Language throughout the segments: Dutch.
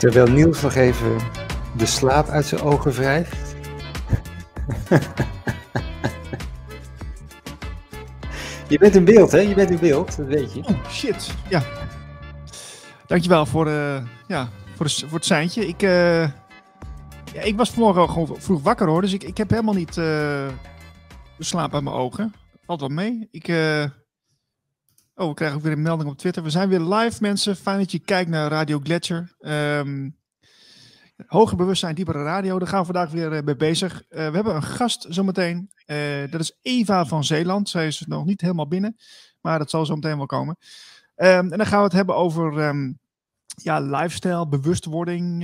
Terwijl Niels nog even de slaap uit zijn ogen wrijft. je bent in beeld, hè? Je bent in beeld, dat weet je. Oh, shit. Ja. Dankjewel voor, uh, ja, voor, de, voor het seintje. Ik, uh, ja, ik was vanmorgen gewoon vroeg wakker hoor, dus ik, ik heb helemaal niet uh, de slaap uit mijn ogen. Valt wel mee. Ik, oh, we krijgen ook weer een melding op Twitter. We zijn weer live, mensen. Fijn dat je kijkt naar Radio Gletscher. Um, hoger bewustzijn, diepere radio. Daar gaan we vandaag weer uh, mee bezig. Uh, we hebben een gast zometeen. Uh, dat is Eva van Zeeland. Zij is nog niet helemaal binnen, maar dat zal zo meteen wel komen. Um, en dan gaan we het hebben over um, ja, lifestyle, bewustwording.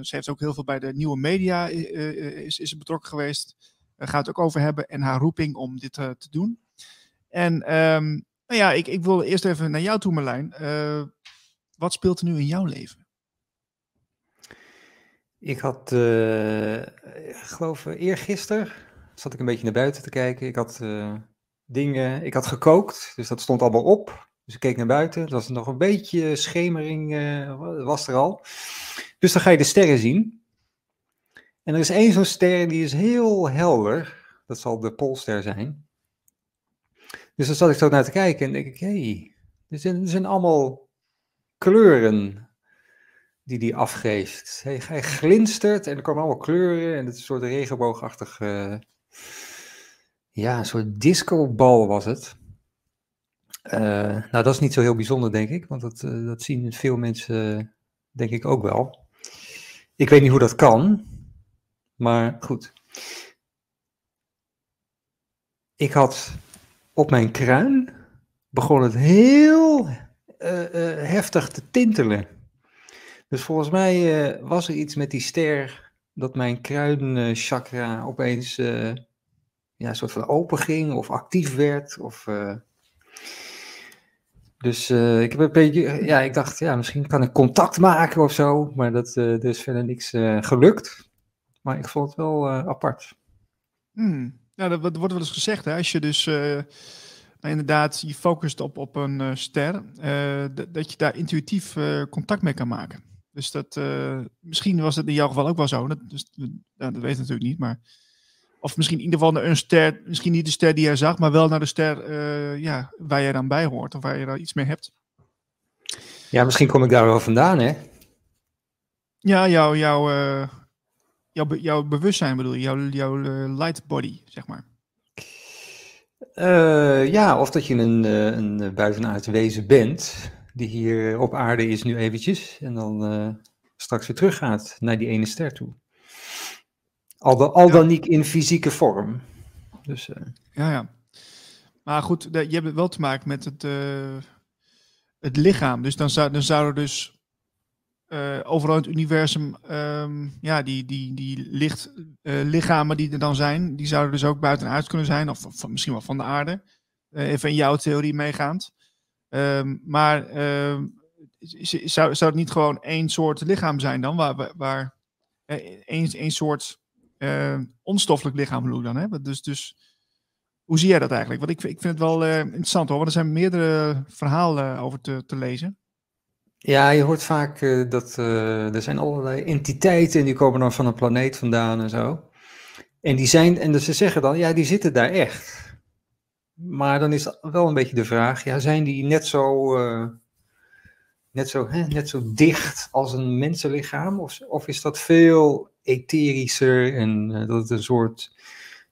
ze heeft ook heel veel bij de nieuwe media is, is betrokken geweest. Daar gaat het ook over hebben en haar roeping om dit te doen. En nou ja, ik, ik wil eerst even naar jou toe, Marlijn. wat speelt er nu in jouw leven? Ik had, uh, ik geloof eergisteren, zat ik een beetje naar buiten te kijken. Ik had dingen, ik had gekookt, dus dat stond allemaal op. Dus ik keek naar buiten, het was nog een beetje schemering, was er al. Dus dan ga je de sterren zien. En er is één zo'n ster die is heel helder. Dat zal de Poolster zijn. Dus dan zat ik zo naar te kijken en denk ik, hé, hey, er, zijn, er zijn allemaal kleuren die die afgeeft. Hij, glinstert en er komen allemaal kleuren en het is een soort regenboogachtig, uh, ja, een soort discobal was het. Uh, nou, dat is niet zo heel bijzonder, denk ik, want dat, uh, dat zien veel mensen, denk ik, ook wel. Ik weet niet hoe dat kan, maar goed. Ik had op mijn kruin, begon het heel heftig te tintelen. Dus volgens mij uh, was er iets met die ster dat mijn kruidenchakra opeens ja, een soort van open ging of actief werd. Of. Dus ik heb een beetje, ja, ik dacht, ja, misschien kan ik contact maken of zo, maar dat is verder niks gelukt. Maar ik vond het wel apart. Hmm. Ja, dat wordt wel eens gezegd, hè? als je dus nou, inderdaad je focust op, op een ster, dat je daar intuïtief contact mee kan maken. Dus dat, misschien was het in jouw geval ook wel zo. Dat, dus, dat weet ik natuurlijk niet. Maar, of misschien in ieder geval naar een ster, misschien niet de ster die jij zag, maar wel naar de ster uh, ja, waar jij dan bij hoort of waar je daar iets mee hebt. Ja, misschien kom ik daar wel vandaan, hè? Ja, jouw, jouw, uh, jouw, jouw bewustzijn bedoel je, jouw, jouw light body, zeg maar. ja, of dat je een, een buitenaard wezen bent die hier op aarde is nu eventjes. En dan uh, straks weer teruggaat naar die ene ster toe. Al, de, al dan niet in fysieke vorm. Dus, uh... Ja, ja. Maar goed, je hebt wel te maken met het, het lichaam. Dus dan zou, dan zou er dus overal in het universum, um, ja, die, die, die licht, lichamen die er dan zijn, die zouden dus ook buitenuit kunnen zijn, of, misschien wel van de aarde. even in jouw theorie meegaand. Um, maar um, zou, zou het niet gewoon één soort lichaam zijn dan? Waar, waar één, één soort onstoffelijk lichaam bedoel ik dan? Hè? Dus, dus hoe zie jij dat eigenlijk? Want ik, ik vind het wel interessant hoor, want er zijn meerdere verhalen over te, te lezen. Ja, je hoort vaak uh, dat er zijn allerlei entiteiten en die komen dan van een planeet vandaan en zo. En die zijn, en dus ze zeggen dan, ja, die zitten daar echt. Maar dan is wel een beetje de vraag, ja, zijn die net zo, uh, net zo, hè, net zo dicht als een mensenlichaam? Of, of is dat veel etherischer en dat het een soort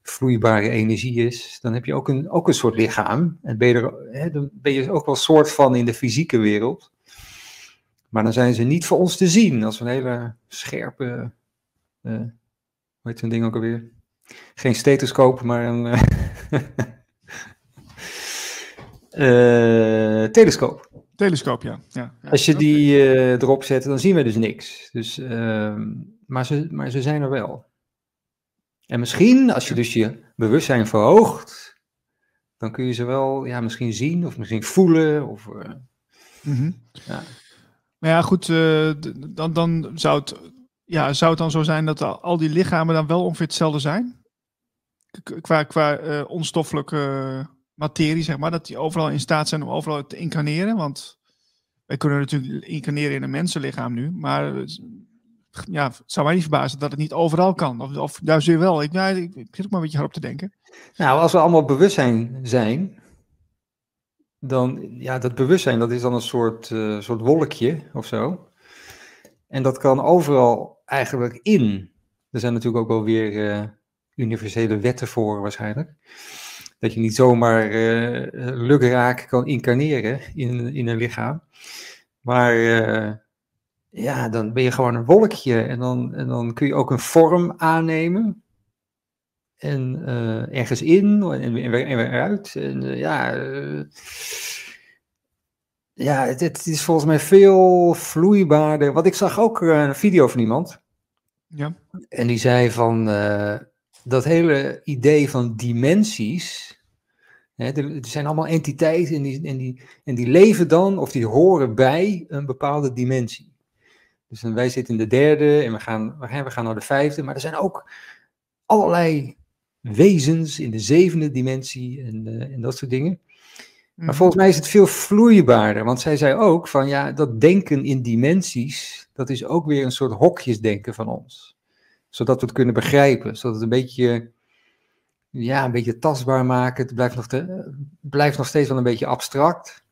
vloeibare energie is? Dan heb je ook een, ook een soort lichaam. En ben je, er, hè, dan ben je ook wel soort van in de fysieke wereld. Maar dan zijn ze niet voor ons te zien als een hele scherpe, uh, hoe heet zo'n ding ook alweer? Geen stethoscoop, maar een... Uh, telescoop. Telescoop, ja. ja, ja. Als je die uh, erop zet, dan zien we dus niks. Dus, uh, maar, ze, maar ze zijn er wel. En misschien, als je dus je bewustzijn verhoogt, dan kun je ze wel ja, misschien zien of misschien voelen. Of, mm -hmm. ja. Maar ja, goed, dan, dan zou, het, ja, zou het dan zo zijn dat al die lichamen dan wel ongeveer hetzelfde zijn? Qua, qua onstoffelijke materie, zeg maar, dat die overal in staat zijn om overal te incarneren? Want wij kunnen natuurlijk incarneren in een mensenlichaam nu, maar ja, zou mij niet verbazen dat het niet overal kan. Of, of juist weer wel. Ik, nou, ik zit ook maar een beetje hard op te denken. Nou, als we allemaal bewustzijn zijn, dan, ja, dat bewustzijn, dat is dan een soort, uh, soort wolkje of zo. En dat kan overal eigenlijk in. Er zijn natuurlijk ook wel weer uh, universele wetten voor waarschijnlijk. Dat je niet zomaar uh, lukraak kan incarneren in, in een lichaam. Maar ja, dan ben je gewoon een wolkje en dan, en dan kun je ook een vorm aannemen. En uh, ergens in en, en, weer, en weer uit. En uh, ja, uh, ja het, het, is volgens mij veel vloeibaarder. Want ik zag ook een video van iemand. Ja. En die zei van dat hele idee van dimensies. Hè, er, er, zijn allemaal entiteiten en die, en, die, en die leven dan of die horen bij een bepaalde dimensie. Dus wij zitten in de derde en we gaan, we gaan naar de vijfde. Maar er zijn ook allerlei wezens in de zevende dimensie en, uh, en dat soort dingen. Maar mhm. volgens mij is het veel vloeibaarder. Want zij zei ook van ja, dat denken in dimensies, dat is ook weer een soort hokjesdenken van ons. Zodat we het kunnen begrijpen. Zodat het een beetje, ja, een beetje tastbaar maken. Het blijft nog, te, blijft nog steeds wel een beetje abstract.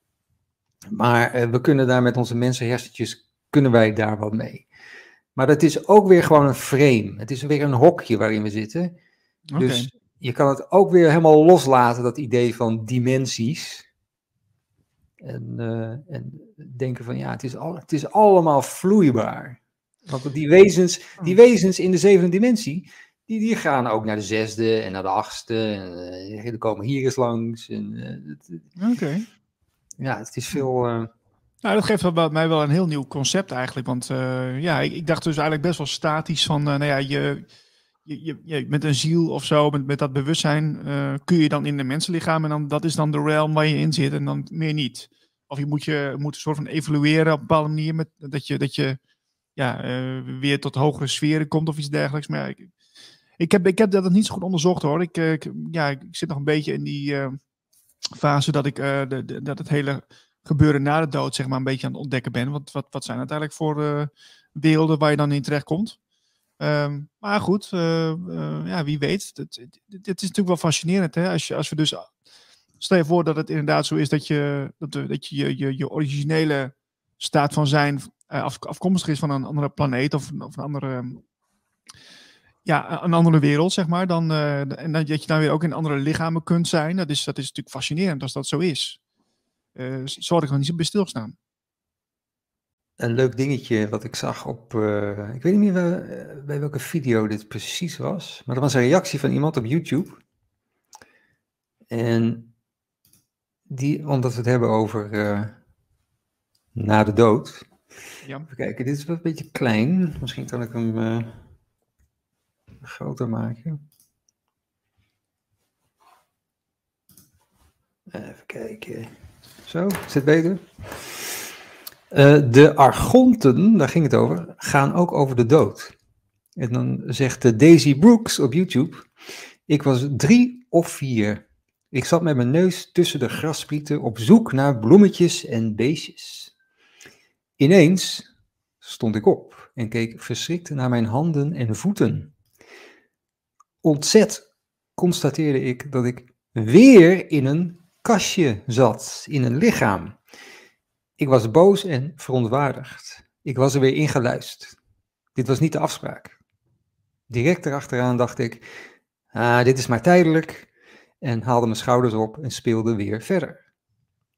Maar uh, we kunnen daar met onze mensenhersentjes kunnen wij daar wat mee. Maar dat is ook weer gewoon een frame. Het is weer een hokje waarin we zitten. Dus je kan het ook weer helemaal loslaten, dat idee van dimensies. En, uh, en denken van ja, het is, al, het is allemaal vloeibaar. Want die wezens, die oh. wezens in de zevende dimensie, die, die gaan ook naar de zesde en naar de achtste. En, uh, die komen hier eens langs. Uh, Oké. Ja, het is veel. Uh, nou, dat geeft wel, mij wel een heel nieuw concept eigenlijk. Want uh, ja, ik, ik, dacht dus eigenlijk best wel statisch van, uh, nou ja, je, je, je, met een ziel of zo, met, met dat bewustzijn, uh, kun je dan in een mensenlichaam en dan, dat is dan de realm waar je in zit en dan meer niet. Of je moet, je moet een soort van evolueren op een bepaalde manier, met, dat je, dat je ja, weer tot hogere sferen komt of iets dergelijks. Maar ik, ik, heb, ik heb dat niet zo goed onderzocht hoor. Ik, ik ja, ik zit nog een beetje in die fase dat ik de, de, dat het hele gebeuren na de dood, zeg maar, een beetje aan het ontdekken ben. Wat, wat, wat zijn uiteindelijk voor werelden waar je dan in terecht komt? Um, maar goed, uh, uh, ja, wie weet. Dit is natuurlijk wel fascinerend. Hè? Als, je, als we dus. Stel je voor dat het inderdaad zo is dat je dat, dat je, je, je, originele staat van zijn af, afkomstig is van een andere planeet of, of een andere. Ja, een andere wereld, zeg maar. Dan, en dat je dan weer ook in andere lichamen kunt zijn. Dat is, dat is natuurlijk fascinerend als dat zo is. Zo had ik nog niet zo bij. Een leuk dingetje wat ik zag op, uh, ik weet niet meer bij, eh, bij, welke video dit precies was, maar dat was een reactie van iemand op YouTube. En die, omdat we het hebben over uh, na de dood. Ja. Even kijken, dit is wel een beetje klein. Misschien kan ik hem uh, groter maken. Even kijken. Zo, zit beter. Uh, de argonten, daar ging het over, gaan ook over de dood. En dan zegt Daisy Brooks op YouTube: Ik was drie of vier. Ik zat met mijn neus tussen de grassprieten op zoek naar bloemetjes en beestjes. Ineens stond ik op en keek verschrikt naar mijn handen en voeten. Ontzet constateerde ik dat ik weer in een kastje zat in een lichaam. Ik was boos en verontwaardigd. Ik was er weer ingeluisterd. Dit was niet de afspraak. Direct erachteraan dacht ik, ah, dit is maar tijdelijk, en haalde mijn schouders op en speelde weer verder.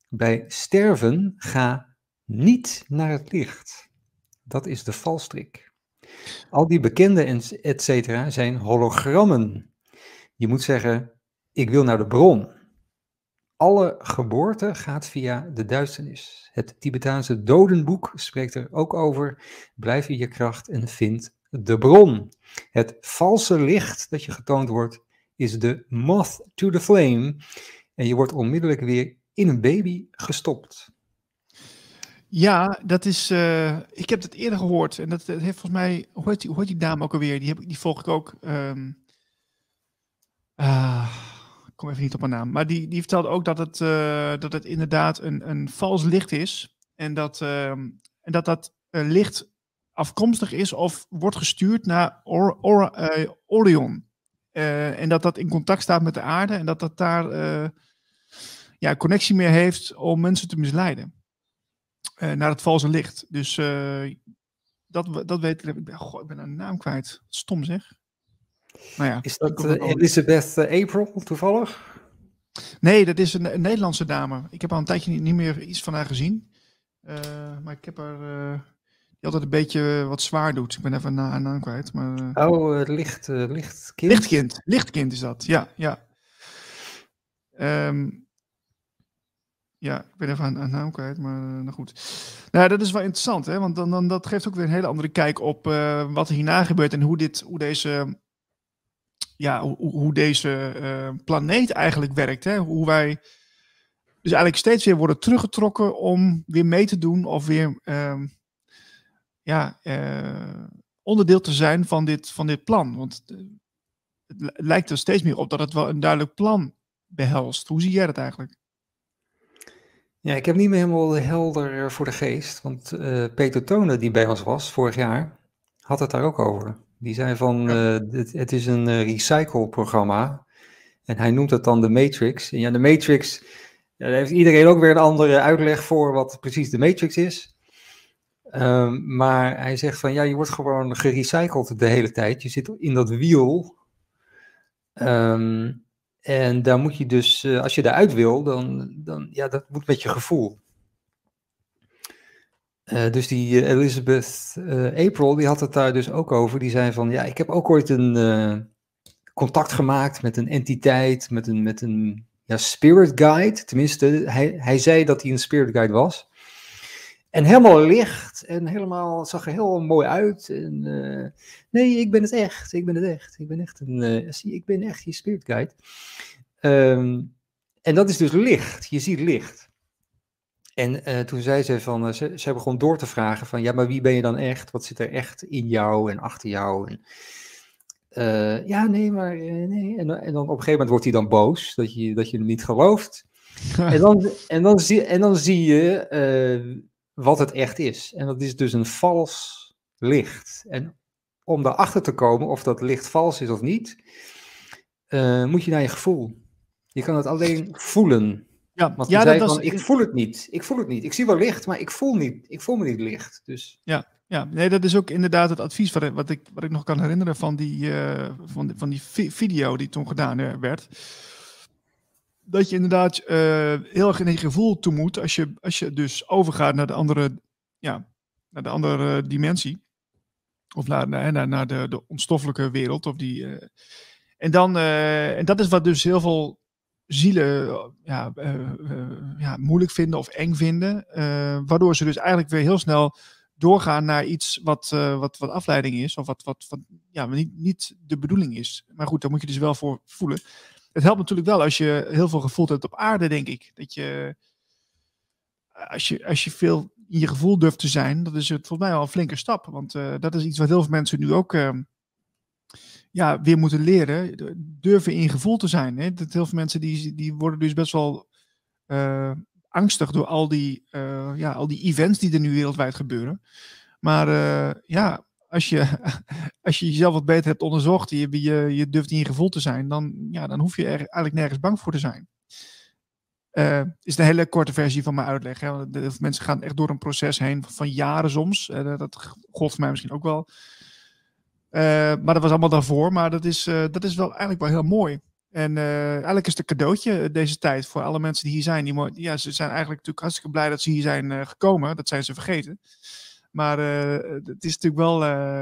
Bij sterven ga niet naar het licht. Dat is de valstrik. Al die bekende et cetera zijn hologrammen. Je moet zeggen, ik wil naar de bron. Alle geboorte gaat via de duisternis. Het Tibetaanse dodenboek spreekt er ook over. Blijf in je kracht en vind de bron. Het valse licht dat je getoond wordt, is de moth to the flame. En je wordt onmiddellijk weer in een baby gestopt. Ja, dat is. Uh, ik heb het eerder gehoord. En dat, dat heeft volgens mij. Hoe heet die, die dame ook alweer? Die, heb, die volg ik ook. Um, kom even niet op mijn naam. Maar die, die vertelde ook dat het, uh, dat het inderdaad een, een vals licht is. En dat ehm, en dat, dat licht afkomstig is of wordt gestuurd naar Or Orion. en dat dat in contact staat met de aarde en dat dat daar ja, connectie meer heeft om mensen te misleiden. naar het valse licht. Dus dat, dat weet ik. Goh, ik ben een naam kwijt. Stom zeg. Nou ja, is dat uh, Elizabeth uh, April toevallig? Nee, dat is een, een, Nederlandse dame. Ik heb al een tijdje niet, niet meer iets van haar gezien. Uh, maar ik heb haar. die altijd een beetje wat zwaar doet. Ik ben even haar naam kwijt. Maar, oh, licht, lichtkind. Lichtkind. Lichtkind is dat, ja. ja. Um, ja, ik ben even aan, aan naam kwijt, maar nou goed. Nou, dat is wel interessant, hè? want dan, dan, dat geeft ook weer een hele andere kijk op wat er hierna gebeurt en hoe, dit, hoe deze, ja, hoe, deze uh, planeet eigenlijk werkt. Hè? Hoe wij dus eigenlijk steeds weer worden teruggetrokken om weer mee te doen of weer ehm, ja, onderdeel te zijn van dit, van dit plan. Want het lijkt er steeds meer op dat het wel een duidelijk plan behelst. Hoe zie jij dat eigenlijk? Ja, ik heb niet meer helemaal helder eh, voor de geest. Want Peter Tonen, die bij ons was vorig jaar, had het daar ook over. Die zei van, uh, het, het, is een uh, recycle-programma. En hij noemt het dan de Matrix. En ja, de Matrix, ja, daar heeft iedereen ook weer een andere uitleg voor wat precies de Matrix is. Um, maar hij zegt van, ja, je wordt gewoon gerecycled de hele tijd. Je zit in dat wiel. Um, en daar moet je dus, uh, als je daaruit wil, dan, dan ja, dat moet met je gevoel. Uh, dus die uh, Elizabeth April, die had het daar dus ook over. Die zei van, ja, ik heb ook ooit een contact gemaakt met een entiteit, met een, met een ja, spirit guide. Tenminste, hij, hij zei dat hij een spirit guide was. En helemaal licht en helemaal, zag er heel mooi uit. En, nee, ik ben het echt, ik ben het echt. Ik ben echt een, ik ben echt je spirit guide. Um, en dat is dus licht. Je ziet licht. En uh, toen zei ze van, uh, ze, ze begon door te vragen van, ja, maar wie ben je dan echt? Wat zit er echt in jou en achter jou? En, uh, ja, nee, maar nee. En, en, dan op een gegeven moment wordt hij dan boos dat je, dat je hem niet gelooft. en, dan, en, dan zie, en dan zie je wat het echt is. En dat is dus een vals licht. En om daarachter te komen of dat licht vals is of niet, moet je naar je gevoel. Je kan het alleen voelen. Ja, Want ja, dat was... ik voel het niet. Ik voel het niet. Ik zie wel licht, maar ik voel, niet, ik voel me niet licht. Dus... Ja, ja, nee, dat is ook inderdaad het advies wat, wat, ik, wat ik nog kan herinneren van die, uh, van, van die video die toen gedaan uh, werd. Dat je inderdaad uh, heel erg in je gevoel toe moet als je, als je dus overgaat naar de andere, ja, naar de andere dimensie. Of naar, naar, naar de, de onstoffelijke wereld. Of die, en, dan, en dat is wat dus heel veel zielen ja, uh, ja, moeilijk vinden of eng vinden. Uh, waardoor ze dus eigenlijk weer heel snel doorgaan naar iets wat, wat, wat afleiding is. Of wat, wat, ja, niet, niet de bedoeling is. Maar goed, daar moet je dus wel voor voelen. Het helpt natuurlijk wel als je heel veel gevoeld hebt op aarde, denk ik. Dat je, als je, als je veel in je gevoel durft te zijn, dat is het volgens mij al een flinke stap. Want dat is iets wat heel veel mensen nu ook ja, weer moeten leren, durven in gevoel te zijn. Hè? Dat heel veel mensen die, die worden dus best wel uh, angstig door al die, uh, ja, al die events die er nu wereldwijd gebeuren. Maar uh, ja, als je, als je jezelf wat beter hebt onderzocht, je, je, je durft in gevoel te zijn, dan, ja, dan hoef je er eigenlijk nergens bang voor te zijn. Uh, is een hele korte versie van mijn uitleg. Hè? De, mensen gaan echt door een proces heen van jaren soms. Uh, dat gold voor mij misschien ook wel. Uh, maar dat was allemaal daarvoor. Maar dat is, uh, dat is wel eigenlijk wel heel mooi. En uh, eigenlijk is het een cadeautje deze tijd voor alle mensen die hier zijn. Die, ja, ze zijn eigenlijk natuurlijk hartstikke blij dat ze hier zijn gekomen. Dat zijn ze vergeten. Maar het is natuurlijk wel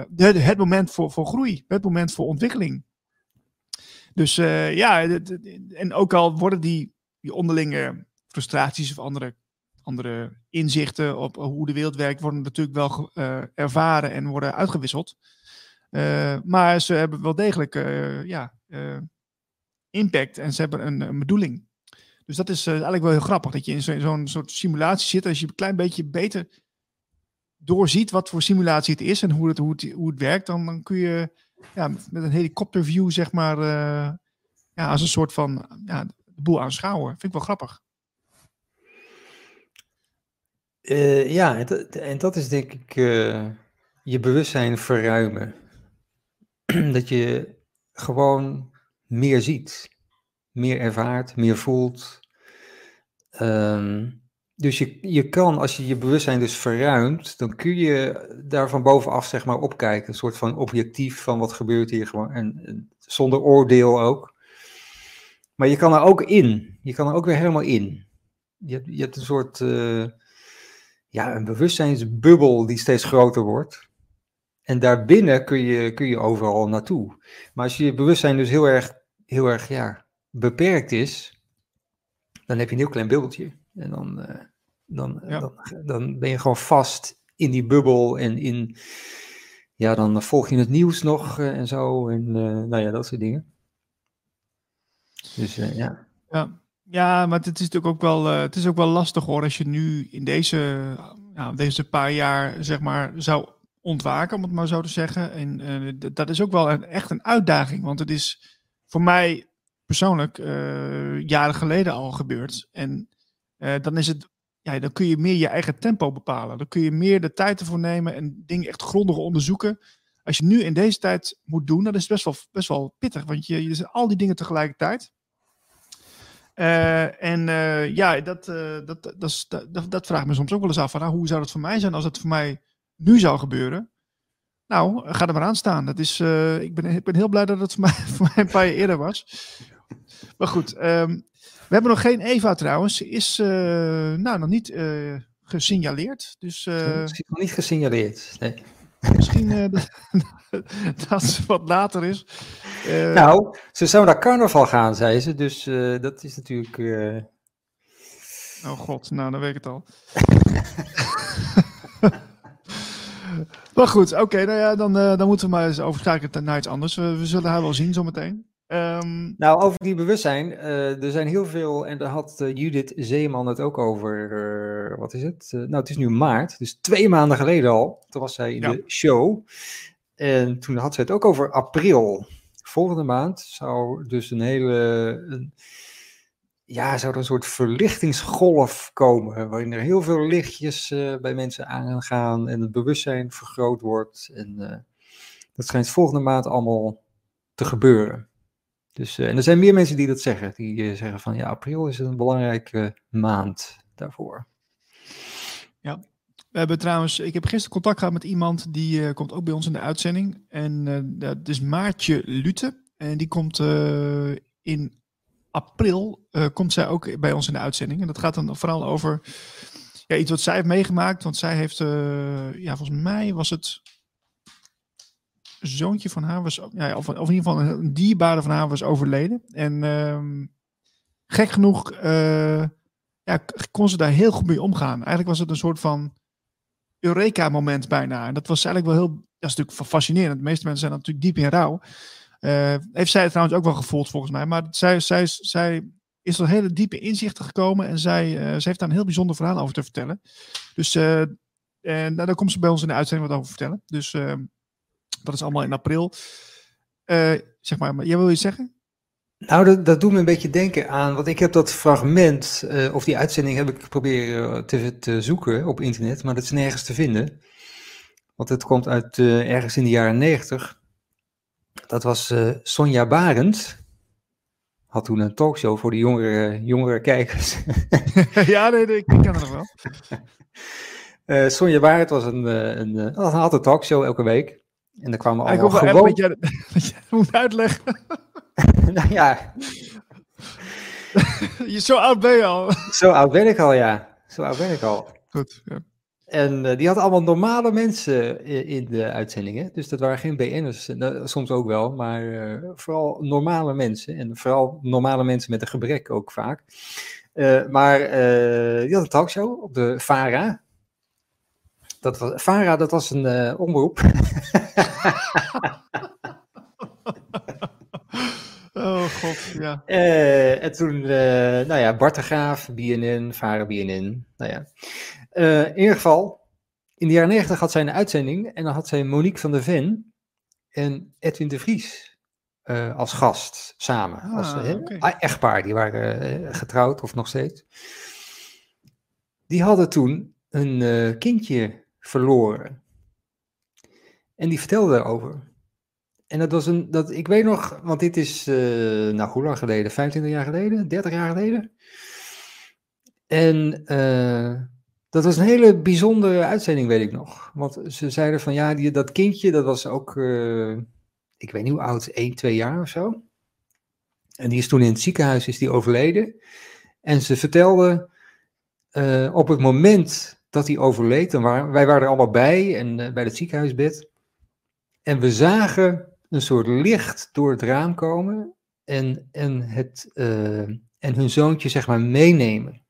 de, het moment voor, voor groei. Het moment voor ontwikkeling. Dus ja, en ook al worden die, die onderlinge frustraties of andere, andere inzichten op hoe de wereld werkt, worden natuurlijk wel ervaren en worden uitgewisseld. Uh, maar ze hebben wel degelijk uh, ja, uh, impact en ze hebben een, bedoeling. Dus dat is eigenlijk wel heel grappig dat je in zo'n zo soort simulatie zit. Als je een klein beetje beter doorziet wat voor simulatie het is en hoe het, hoe het, hoe het werkt, dan, dan kun je ja, met een helikopterview, zeg maar, ja, als een soort van ja, de boel aanschouwen. Vind ik wel grappig. Ja, en dat, is denk ik je bewustzijn verruimen. dat je gewoon meer ziet, meer ervaart, meer voelt. Um, dus je, je kan, als je je bewustzijn dus verruimt, dan kun je daar van bovenaf zeg maar opkijken. Een soort van objectief van wat gebeurt hier gewoon. En, zonder oordeel ook. Maar je kan er ook in. Je kan er ook weer helemaal in. Je, je hebt een soort, uh, ja, een bewustzijnsbubbel die steeds groter wordt. En daarbinnen kun je, kun je overal naartoe. Maar als je bewustzijn dus heel erg, heel erg ja, beperkt is, dan heb je een heel klein bubbeltje. En dan, uh, dan, dan, dan ben je gewoon vast in die bubbel en in, ja, dan volg je het nieuws nog uh, en zo. En uh, nou ja, dat soort dingen. Dus ja. ja. Ja, maar het is natuurlijk ook wel, het is ook wel lastig hoor, als je nu in deze, nou, deze paar jaar, zeg maar, zou ontwaken, om het maar zo te zeggen. En uh, dat is ook wel echt een uitdaging, want het is voor mij persoonlijk uh, jaren geleden al gebeurd. En uh, dan is het, ja, dan kun je meer je eigen tempo bepalen. Dan kun je meer de tijd ervoor nemen en dingen echt grondig onderzoeken. Als je nu in deze tijd moet doen, dan is het best wel, best wel pittig, want je, je al die dingen tegelijkertijd. En ja, dat, dat, dat, dat, dat vraagt me soms ook wel eens af. Van, nou, hoe zou dat voor mij zijn als het voor mij nu zou gebeuren. Nou, ga er maar aan staan. Dat is, uh, ik, ben, ik ben heel blij dat het voor mij, voor mij een paar jaar eerder was. Maar goed, um, we hebben nog geen Eva trouwens. Ze is uh, nou, nog niet uh, gesignaleerd. Dus, misschien nog niet gesignaleerd, nee. Misschien dat ze wat later is. nou, ze zou naar carnaval gaan, zei ze. Dus dat is natuurlijk... Oh god, nou dan weet ik het al. Maar goed, oké, nou ja, dan, uh, dan moeten we maar eens overschakelen naar iets anders. We, we zullen haar wel zien zometeen. Um... Nou, over die bewustzijn, uh, er zijn heel veel, en daar had uh, Judith Zeeman het ook over, wat is het? nou, het is nu maart, dus twee maanden geleden al. Toen was zij in ja. de show. En toen had ze het ook over april. Volgende maand zou dus een hele... Een, ja, zou er een soort verlichtingsgolf komen, waarin er heel veel lichtjes uh, bij mensen aangaan en het bewustzijn vergroot wordt. En uh, dat schijnt volgende maand allemaal te gebeuren. Dus, uh, en er zijn meer mensen die dat zeggen, die zeggen van ja, april is een belangrijke maand daarvoor. Ja, we hebben trouwens, ik heb gisteren contact gehad met iemand die komt ook bij ons in de uitzending. En dat is Maartje Lute. En die komt in april uh, komt zij ook bij ons in de uitzending. En dat gaat dan vooral over ja, iets wat zij heeft meegemaakt. Want zij heeft, uh, ja, volgens mij was het zoontje van haar, was, ja, of, in ieder geval een dierbare van haar was overleden. En uh, gek genoeg uh, ja, kon ze daar heel goed mee omgaan. Eigenlijk was het een soort van Eureka-moment bijna. En dat was eigenlijk wel heel, dat is natuurlijk fascinerend. De meeste mensen zijn natuurlijk diep in rouw. Uh, heeft zij het trouwens ook wel gevoeld volgens mij. Maar zij, zij, zij is tot hele diepe inzichten gekomen. En zij, uh, zij heeft daar een heel bijzonder verhaal over te vertellen. Dus uh, en, nou, daar komt ze bij ons in de uitzending wat over vertellen. Dus dat is allemaal in april. zeg maar, jij wil je zeggen? Nou, dat, dat doet me een beetje denken aan, want ik heb dat fragment, of die uitzending heb ik proberen te, te zoeken op internet, maar dat is nergens te vinden. Want het komt uit ergens in de jaren negentig. Dat was uh, Sonja Barend. Had toen een talkshow voor de jongere, jongere kijkers. ja, nee, nee, ik ken het nog wel. Uh, Sonja Barend was een, eh, een, een, had een talkshow elke week. En daar kwamen allemaal ik gewoon... jij, jij moet uitleggen. nou ja. je, zo oud ben je al. zo oud ben ik al, ja. Zo oud ben ik al. Goed, ja. En uh, die had allemaal normale mensen in de uitzendingen. Dus dat waren geen BN'ers, nou, soms ook wel, maar uh, vooral normale mensen. En vooral normale mensen met een gebrek ook vaak. Uh, maar die had een talkshow op de VARA. Dat was, VARA, dat was een omroep. oh god, ja. en toen, nou ja, Bart de Graaf, BNN, VARA, BNN, nou ja. Uh, in ieder geval, in de jaren 90 had zij een uitzending en dan had zij Monique van der Ven en Edwin de Vries uh, als gast samen. Ah, als okay. echtpaar, die waren getrouwd of nog steeds. Die hadden toen een eh, kindje verloren. En die vertelde daarover. En dat was een, dat, ik weet nog, want dit is, eh, nou hoe lang geleden? 25 jaar geleden? 30 jaar geleden? En uh, dat was een hele bijzondere uitzending, weet ik nog. Want ze zeiden van ja, die, dat kindje, dat was ook, uh, ik weet niet hoe oud, 1, 2 jaar of zo. En die is toen in het ziekenhuis is die overleden. En ze vertelde uh, op het moment dat hij overleed, dan waren, wij waren er allemaal bij en uh, bij het ziekenhuisbed. En we zagen een soort licht door het raam komen en, en, het, en hun zoontje zeg maar meenemen.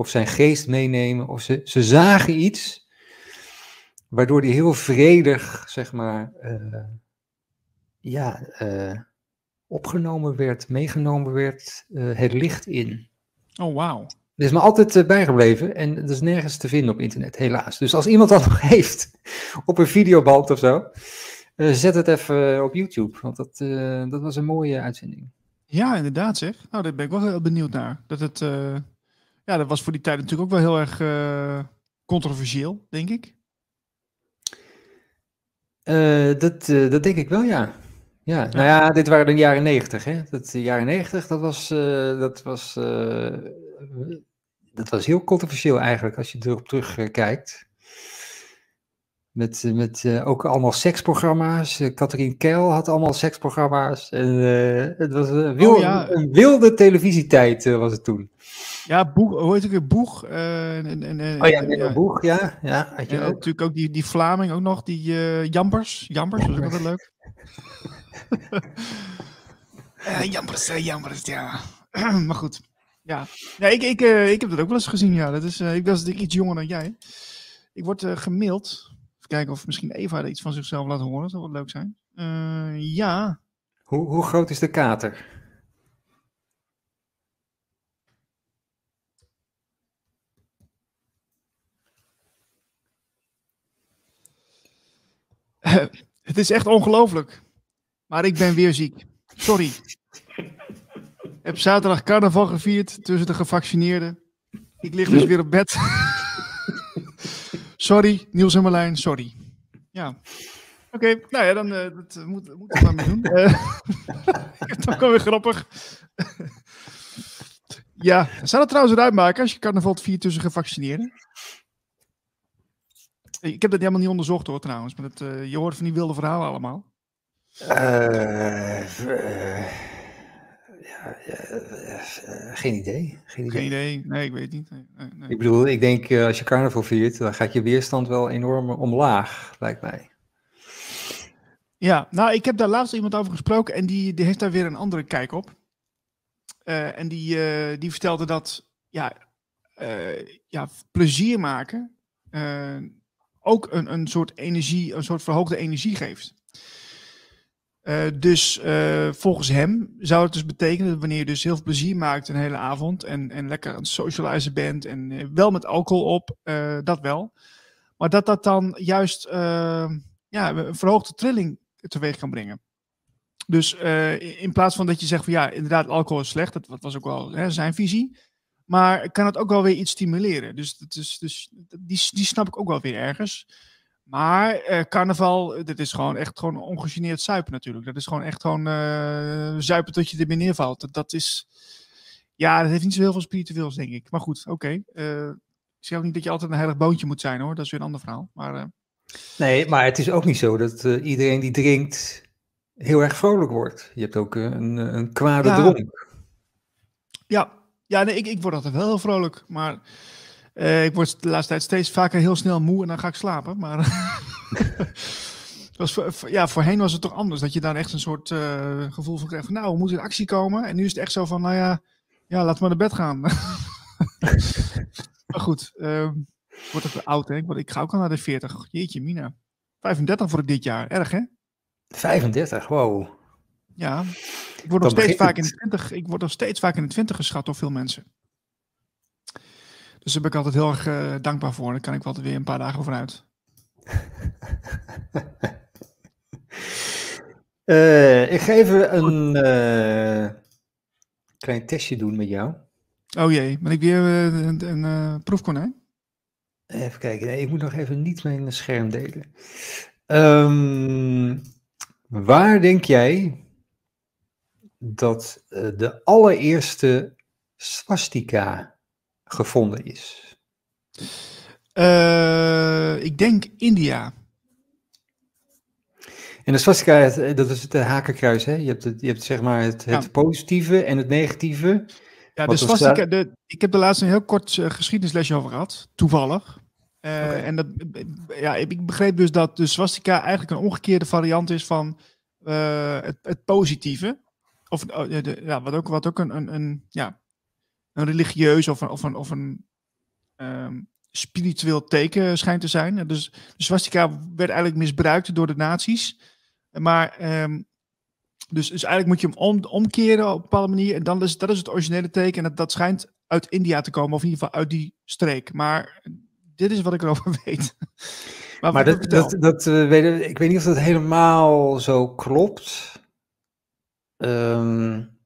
Of zijn geest meenemen. Of ze, ze zagen iets waardoor hij heel vredig zeg maar ja, opgenomen werd, meegenomen werd, het licht in. Oh, wauw. Dat is me altijd bijgebleven en dat is nergens te vinden op internet, helaas. Dus als iemand dat nog heeft op een videoband of zo, zet het even op YouTube, want dat, dat was een mooie uitzending. Ja, inderdaad zeg. Nou, daar ben ik wel heel benieuwd naar. Dat, het, ja, dat was voor die tijd natuurlijk ook wel heel erg controversieel, denk ik. dat, dat denk ik wel, ja. Ja, nou ja, dit waren de jaren negentig, hè. Dat, de jaren negentig, dat was, dat was dat was heel controversieel eigenlijk, als je erop terugkijkt. Met, met uh, ook allemaal seksprogramma's. Uh, Katrien Keil had allemaal seksprogramma's. En uh, het was een wilde, oh, ja. een wilde televisietijd was het toen. Ja, Boeg, hoe heet het ook Boeg? En, en, oh ja, ja. Boeg, ja. ja, had je ook. Natuurlijk ook die, die Vlaming ook nog, die Jambers. Jambers, was ook altijd leuk. jambers, Jambers, ja. maar goed. Ja, ja ik, ik, ik heb dat ook wel eens gezien. Ja. Dat is, ik was iets jonger dan jij. Ik word gemaild. Kijken of misschien Eva iets van zichzelf laat horen. Dat zou wel leuk zijn. ja. Hoe, hoe groot is de kater? het is echt ongelooflijk. Maar ik ben weer ziek. Sorry heb zaterdag carnaval gevierd tussen de gevaccineerden. Ik lig dus weer op bed. sorry, Niels en Marlijn, sorry. Ja. Oké, nou ja, dan uh, dat moet, moet ik maar mee doen. Ik vind het ook weer grappig. ja, zou het trouwens eruit maken als je carnaval viert tussen gevaccineerden? Ik heb dat helemaal niet onderzocht hoor trouwens, maar dat, je hoort van die wilde verhalen allemaal. Uh, geen idee. Geen idee. Geen idee. Nee, ik weet niet. Nee, nee. Ik bedoel, ik denk als je carnaval viert, dan gaat je weerstand wel enorm omlaag, lijkt mij. Ja, nou, ik heb daar laatst iemand over gesproken en die, die heeft daar weer een andere kijk op. Uh, en die, uh, die vertelde dat ja, uh, ja, plezier maken ook een, een soort energie, een soort verhoogde energie geeft. Uh, dus uh, volgens hem zou het dus betekenen dat wanneer je dus heel veel plezier maakt een hele avond en, en lekker aan het socializen bent en uh, wel met alcohol op, dat wel. Maar dat dat dan juist ja, een verhoogde trilling teweeg kan brengen. Dus in plaats van dat je zegt van ja, inderdaad, alcohol is slecht, dat, was ook wel hè, zijn visie. Maar kan het ook wel weer iets stimuleren. Dus, is, dus die, die snap ik ook wel weer ergens. Maar eh, carnaval, dit is gewoon echt gewoon ongegeneerd zuipen natuurlijk. Dat is gewoon echt gewoon uh, zuipen tot je er neervalt. Dat, dat, is, ja, dat heeft niet zo heel veel spiritueels, denk ik. Maar goed, oké. Okay. Uh, ik zeg ook niet dat je altijd een heilig boontje moet zijn, hoor. Dat is weer een ander verhaal. Maar, nee, maar het is ook niet zo dat iedereen die drinkt heel erg vrolijk wordt. Je hebt ook een, een kwade ja. dronk. Ja, ja nee, ik, ik word altijd wel heel vrolijk, maar... Uh, ik word de laatste tijd steeds vaker heel snel moe en dan ga ik slapen. Maar was voor, ja, voorheen was het toch anders. Dat je daar echt een soort uh, gevoel van krijgt van nou, we moeten in actie komen. En nu is het echt zo van, nou ja, ja laten we naar bed gaan. maar goed, uh, ik word ook oud hè. Ik, ga ook al naar de 40. Jeetje mina. 35 voor ik dit jaar. Erg hè? 35, wow. Ja, ik word, nog steeds vaak in de 20, ik word nog steeds vaak in de 20 geschat door veel mensen. Dus daar ben ik altijd heel erg uh, dankbaar voor. Dan kan ik wel weer een paar dagen vooruit. uh, ik ga even een uh, klein testje doen met jou. Oh jee, ben ik weer een, een proefkonijn? Even kijken. Nee, ik moet nog even niet mijn scherm delen. Ehm, waar denk jij dat eh, de allereerste swastika gevonden is? Uh, ik denk India. En de swastika, eh, dat is het hakenkruis, hè? Je hebt, het, je hebt zeg maar het, het ja. positieve en het negatieve. Ja, de swastika, de, ik heb er laatst een heel kort uh, geschiedenislesje over gehad, toevallig. Uh, okay. En dat, ja, ik begreep dus dat de swastika eigenlijk een omgekeerde variant is van uh, het, het, positieve. Of uh, de, ja, wat ook, wat ook een, een, een, ja, een religieus of een, of een, of een um, spiritueel teken schijnt te zijn. Dus de swastika werd eigenlijk misbruikt door de nazi's. Maar um, dus, dus eigenlijk moet je hem om, omkeren op een bepaalde manier. En dan is dat is het originele teken. En dat, dat schijnt uit India te komen, of in ieder geval uit die streek. Maar dit is wat ik erover weet. maar, maar dat, dat, dat uh, weet, ik weet niet of dat helemaal zo klopt. Um,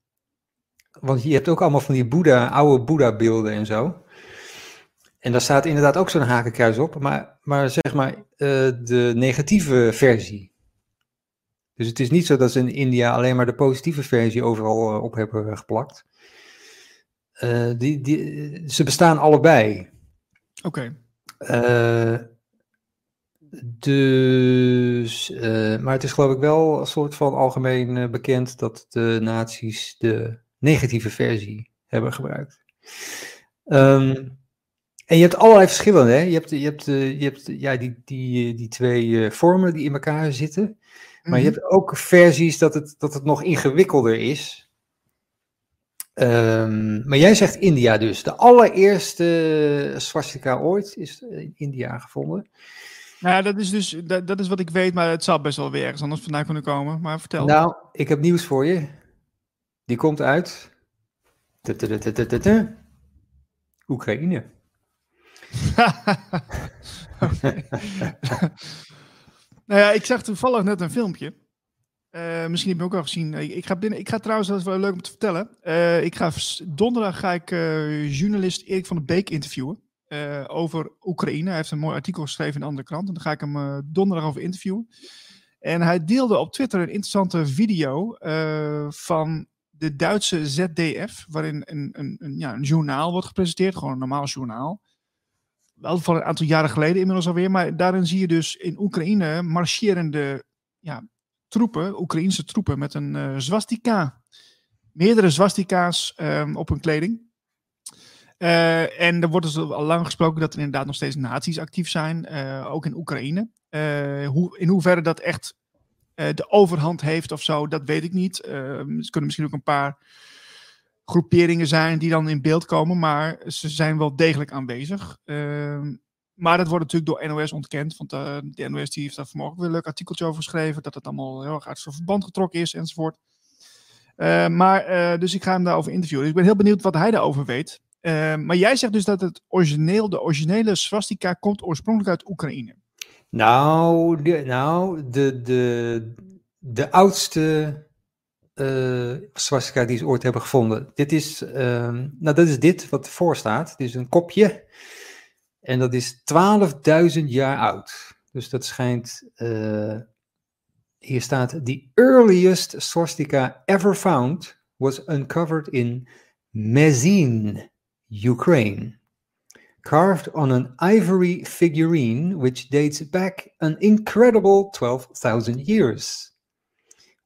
want je hebt ook allemaal van die Boeddha, oude Boeddha-beelden en zo. En daar staat inderdaad ook zo'n hakenkruis op, maar, maar zeg maar uh, de negatieve versie. Dus het is niet zo dat ze in India alleen maar de positieve versie overal uh, op hebben geplakt. Uh, die, die, ze bestaan allebei. Oké. Okay. Uh, dus, maar het is geloof ik wel een soort van algemeen bekend dat de nazi's de negatieve versie hebben gebruikt. Um, en je hebt allerlei verschillen, hè? Je hebt, je hebt, je hebt ja, die, die, die twee vormen die in elkaar zitten. Maar je hebt ook versies dat het, dat het nog ingewikkelder is. Um, maar jij zegt India dus. De allereerste swastika ooit is in India gevonden. Nou ja, dat is dus dat, dat is wat ik weet, maar het zal best wel weer ergens anders vandaan kunnen komen. Maar vertel. Nou, ik heb nieuws voor je. Die komt uit Oekraïne. Nou ja, ik zag toevallig net een filmpje. Uh, misschien heb je ook al gezien. Ik ga, binnen, ik ga trouwens, dat is wel leuk om te vertellen. Uh, ik ga, donderdag ga ik uh, journalist Erik van der Beek interviewen. over Oekraïne. Hij heeft een mooi artikel geschreven in een andere krant. En daar ga ik hem donderdag over interviewen. En hij deelde op Twitter een interessante video van de Duitse ZDF. Waarin een, een, een, ja, een journaal wordt gepresenteerd. Gewoon een normaal journaal wel van een aantal jaren geleden inmiddels alweer. Maar daarin zie je dus in Oekraïne marcherende ja, troepen, Oekraïnse troepen met een uh, swastika. Meerdere swastika's um, op hun kleding. Uh, en er wordt dus al lang gesproken dat er inderdaad nog steeds nazi's actief zijn, uh, ook in Oekraïne. Hoe, in hoeverre dat echt de overhand heeft of zo, dat weet ik niet. Ehm, er kunnen misschien ook een paar groeperingen zijn die dan in beeld komen, maar ze zijn wel degelijk aanwezig. Uh, maar dat wordt natuurlijk door NOS ontkend, want uh, de NOS die heeft daar vanmorgen weer een leuk artikeltje over geschreven, dat het allemaal heel erg uit zijn verband getrokken is enzovoort. Maar, eh, dus ik ga hem daarover interviewen. Dus ik ben heel benieuwd wat hij daarover weet. Ehm, maar jij zegt dus dat het origineel, de originele swastika komt oorspronkelijk uit Oekraïne. Nou, de, nou de, de, de oudste uh, swastika die ze ooit hebben gevonden. Dit is, uh, nou dat is dit wat ervoor staat. Het is een kopje. En dat is 12.000 jaar oud. Dus dat schijnt, uh, hier staat, the earliest swastika ever found was uncovered in Mezin, Ukraine. Carved on an ivory figurine which dates back an incredible 12,000 years.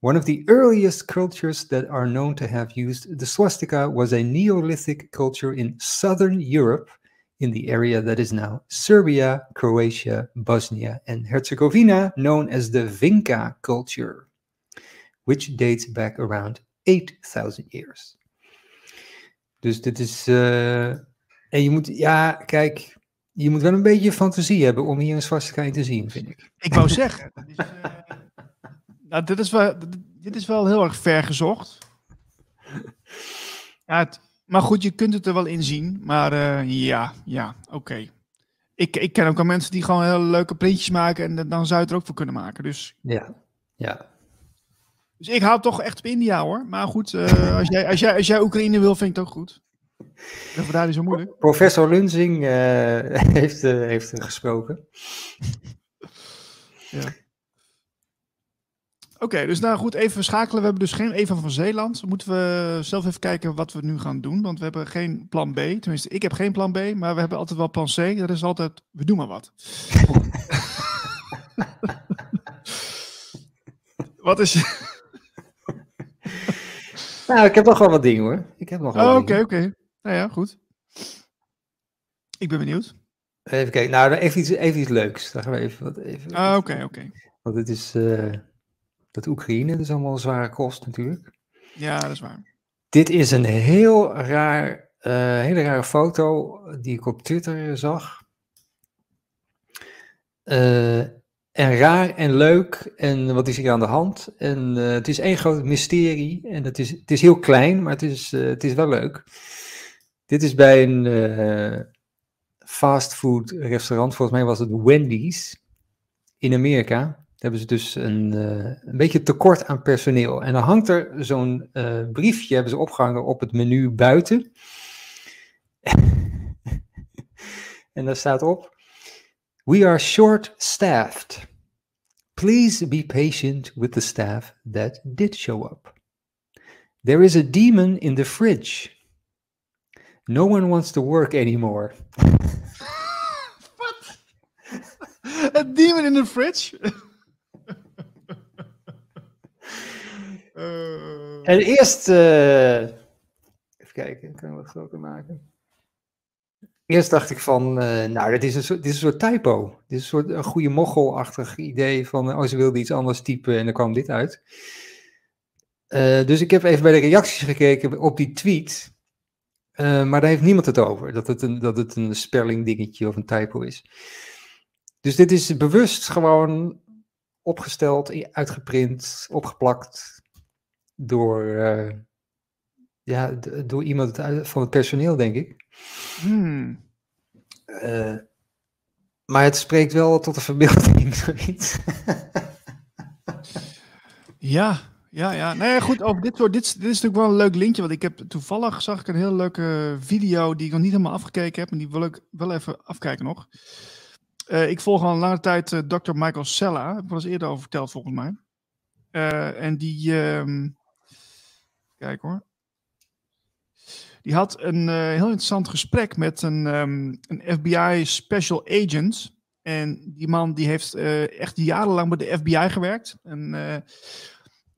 One of the earliest cultures that are known to have used the swastika was a Neolithic culture in southern Europe, in the area that is now Serbia, Croatia, Bosnia, and Herzegovina, known as the Vinca culture, which dates back around 8000 years. Dus dit is. En je moet, ja, kijk, je moet wel een beetje fantasie hebben om hier een in te zien, vind ik. Ik wou zeggen. Is, uh, Nou, dit is wel, dit is wel heel erg ver gezocht. Ja, het, maar goed, je kunt het er wel in zien. Maar uh, ja, ja, oké. Okay. Ik, ik ken ook al mensen die gewoon hele leuke printjes maken. En dan zou je het er ook voor kunnen maken. Dus ja, ja. Dus ik hou toch echt op India hoor. Maar goed, uh, als, jij, als, jij, als jij Oekraïne wil, vind ik het ook goed. Dat is daar zo moeilijk. Professor Lunzing uh, heeft, uh, heeft gesproken. Ja. Oké, dus nou goed, even schakelen. We hebben dus geen Eva van Zeeland. Moeten we zelf even kijken wat we nu gaan doen. Want we hebben geen plan B. Tenminste, ik heb geen plan B, maar we hebben altijd wel plan C. Dat is altijd, we doen maar wat. wat is... nou, ik heb nog wel wat dingen hoor. Ik heb nog wel oh, Oké, oké. Nou ja, goed. Ik ben benieuwd. Even kijken. Nou, even iets, even iets leuks. Dan gaan we even wat. Even, ah, oké, oké. Want het is. Uh, dat Oekraïne, dat is allemaal een zware kost natuurlijk. Ja, dat is waar. Dit is een heel raar, uh, hele rare foto die ik op Twitter zag. Uh, en raar en leuk. En wat is hier aan de hand? En uh, het is één groot mysterie. En het is, het is heel klein, maar het is, het is wel leuk. Dit is bij een fastfood restaurant, volgens mij was het Wendy's in Amerika hebben ze dus een, uh, een beetje tekort aan personeel. En dan hangt er zo'n uh, briefje, hebben ze opgehangen op het menu buiten. en daar staat op: We are short-staffed. Please be patient with the staff that did show up. There is a demon in the fridge. No one wants to work anymore. Wat? A demon in the fridge? Uh... En eerst, uh, even kijken, kan ik wat groter maken. Eerst dacht ik van, uh, nou, dit is, een soort, dit is een soort typo. Dit is een soort een goede moggelachtig idee van, oh, ze wilde iets anders typen en dan kwam dit uit. dus ik heb even bij de reacties gekeken op die tweet. Maar daar heeft niemand het over, dat het een, dat het een spelling dingetje of een typo is. Dus dit is bewust gewoon opgesteld, uitgeprint, opgeplakt door, uh, ja, door iemand van het personeel, denk ik. Hmm. Uh, maar het spreekt wel tot de verbeelding, zoiets. ja, ja, ja. Nee, goed, ook dit, soort, dit, dit is natuurlijk wel een leuk linkje. Want ik heb toevallig zag ik een heel leuke video die ik nog niet helemaal afgekeken heb. En die wil ik wel even afkijken nog. Uh, ik volg al een lange tijd uh, Dr. Michael Sella. Heb ik eerder over verteld, volgens mij. Uh, en die. Um, kijk hoor. Die had een heel interessant gesprek met een, um, een FBI Special Agent. En die man die heeft echt jarenlang bij de FBI gewerkt. En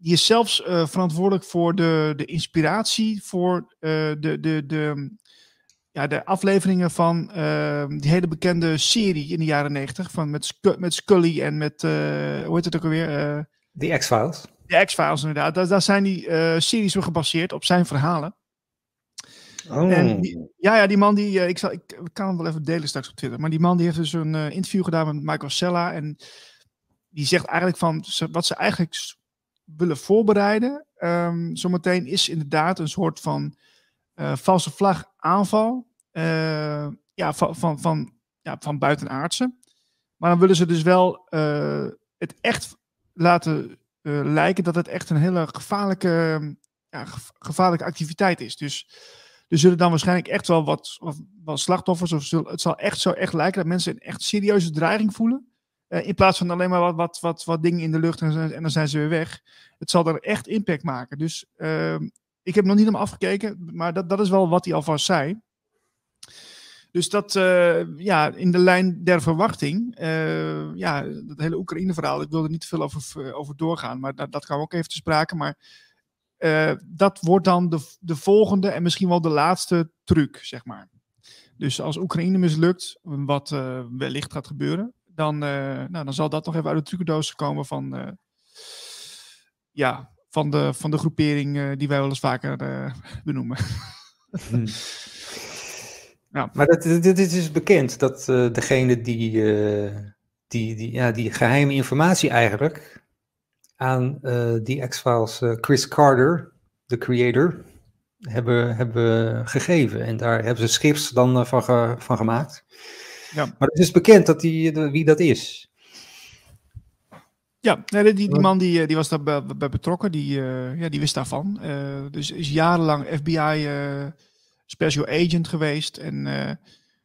die is zelfs verantwoordelijk voor de, de inspiratie voor de, de, de, ja, de afleveringen van uh, die hele bekende serie in de jaren negentig. Van met, met Scully en met, uh, hoe heet het ook alweer? De X-Files. De X-Files inderdaad. Daar, daar zijn die series weer gebaseerd op zijn verhalen. Oh. En die, ja, ja, die man die, ik, zal, ik, kan hem wel even delen straks op Twitter. Maar die man die heeft dus een interview gedaan met Michael Sella. En die zegt eigenlijk van wat ze eigenlijk willen voorbereiden. Um, zometeen is inderdaad een soort van uh, valse vlag aanval uh, ja, van, van, van, ja, van buitenaardse. Maar dan willen ze dus wel uh, het echt laten lijken dat het echt een hele gevaarlijke, ja, gevaarlijke activiteit is. Dus er zullen dan waarschijnlijk echt wel wat, wat, slachtoffers, of het zal echt zo echt lijken dat mensen een echt serieuze dreiging voelen. In plaats van alleen maar wat, wat, wat, wat dingen in de lucht en, en dan zijn ze weer weg. Het zal er echt impact maken. Dus ehm, ik heb nog niet hem afgekeken, maar dat, dat is wel wat hij alvast zei. Dus dat, uh, ja, in de lijn der verwachting, uh, ja, dat hele Oekraïne-verhaal, ik wil er niet te veel over, over doorgaan, maar dat, dat we ook even te sprake. Maar dat wordt dan de, de volgende en misschien wel de laatste truc, zeg maar. Dus als Oekraïne mislukt, wat wellicht gaat gebeuren, dan, nou, dan zal dat nog even uit de trucendoos komen van, ja, van de, van de groepering uh, die wij wel eens vaker benoemen. hmm. ja. Maar dat, dit, is bekend, dat uh, degene die, die, die, ja, die geheime informatie eigenlijk aan die X-Files Chris Carter, de creator, hebben, hebben gegeven. En daar hebben ze scripts dan van, ge, van gemaakt. Ja. Maar het is bekend dat die, wie dat is. Ja, nee, die, die man die, eh, die was daar bij, betrokken, die, uh, ja, die wist daarvan. Uh, dus is jarenlang FBI uh, special agent geweest. En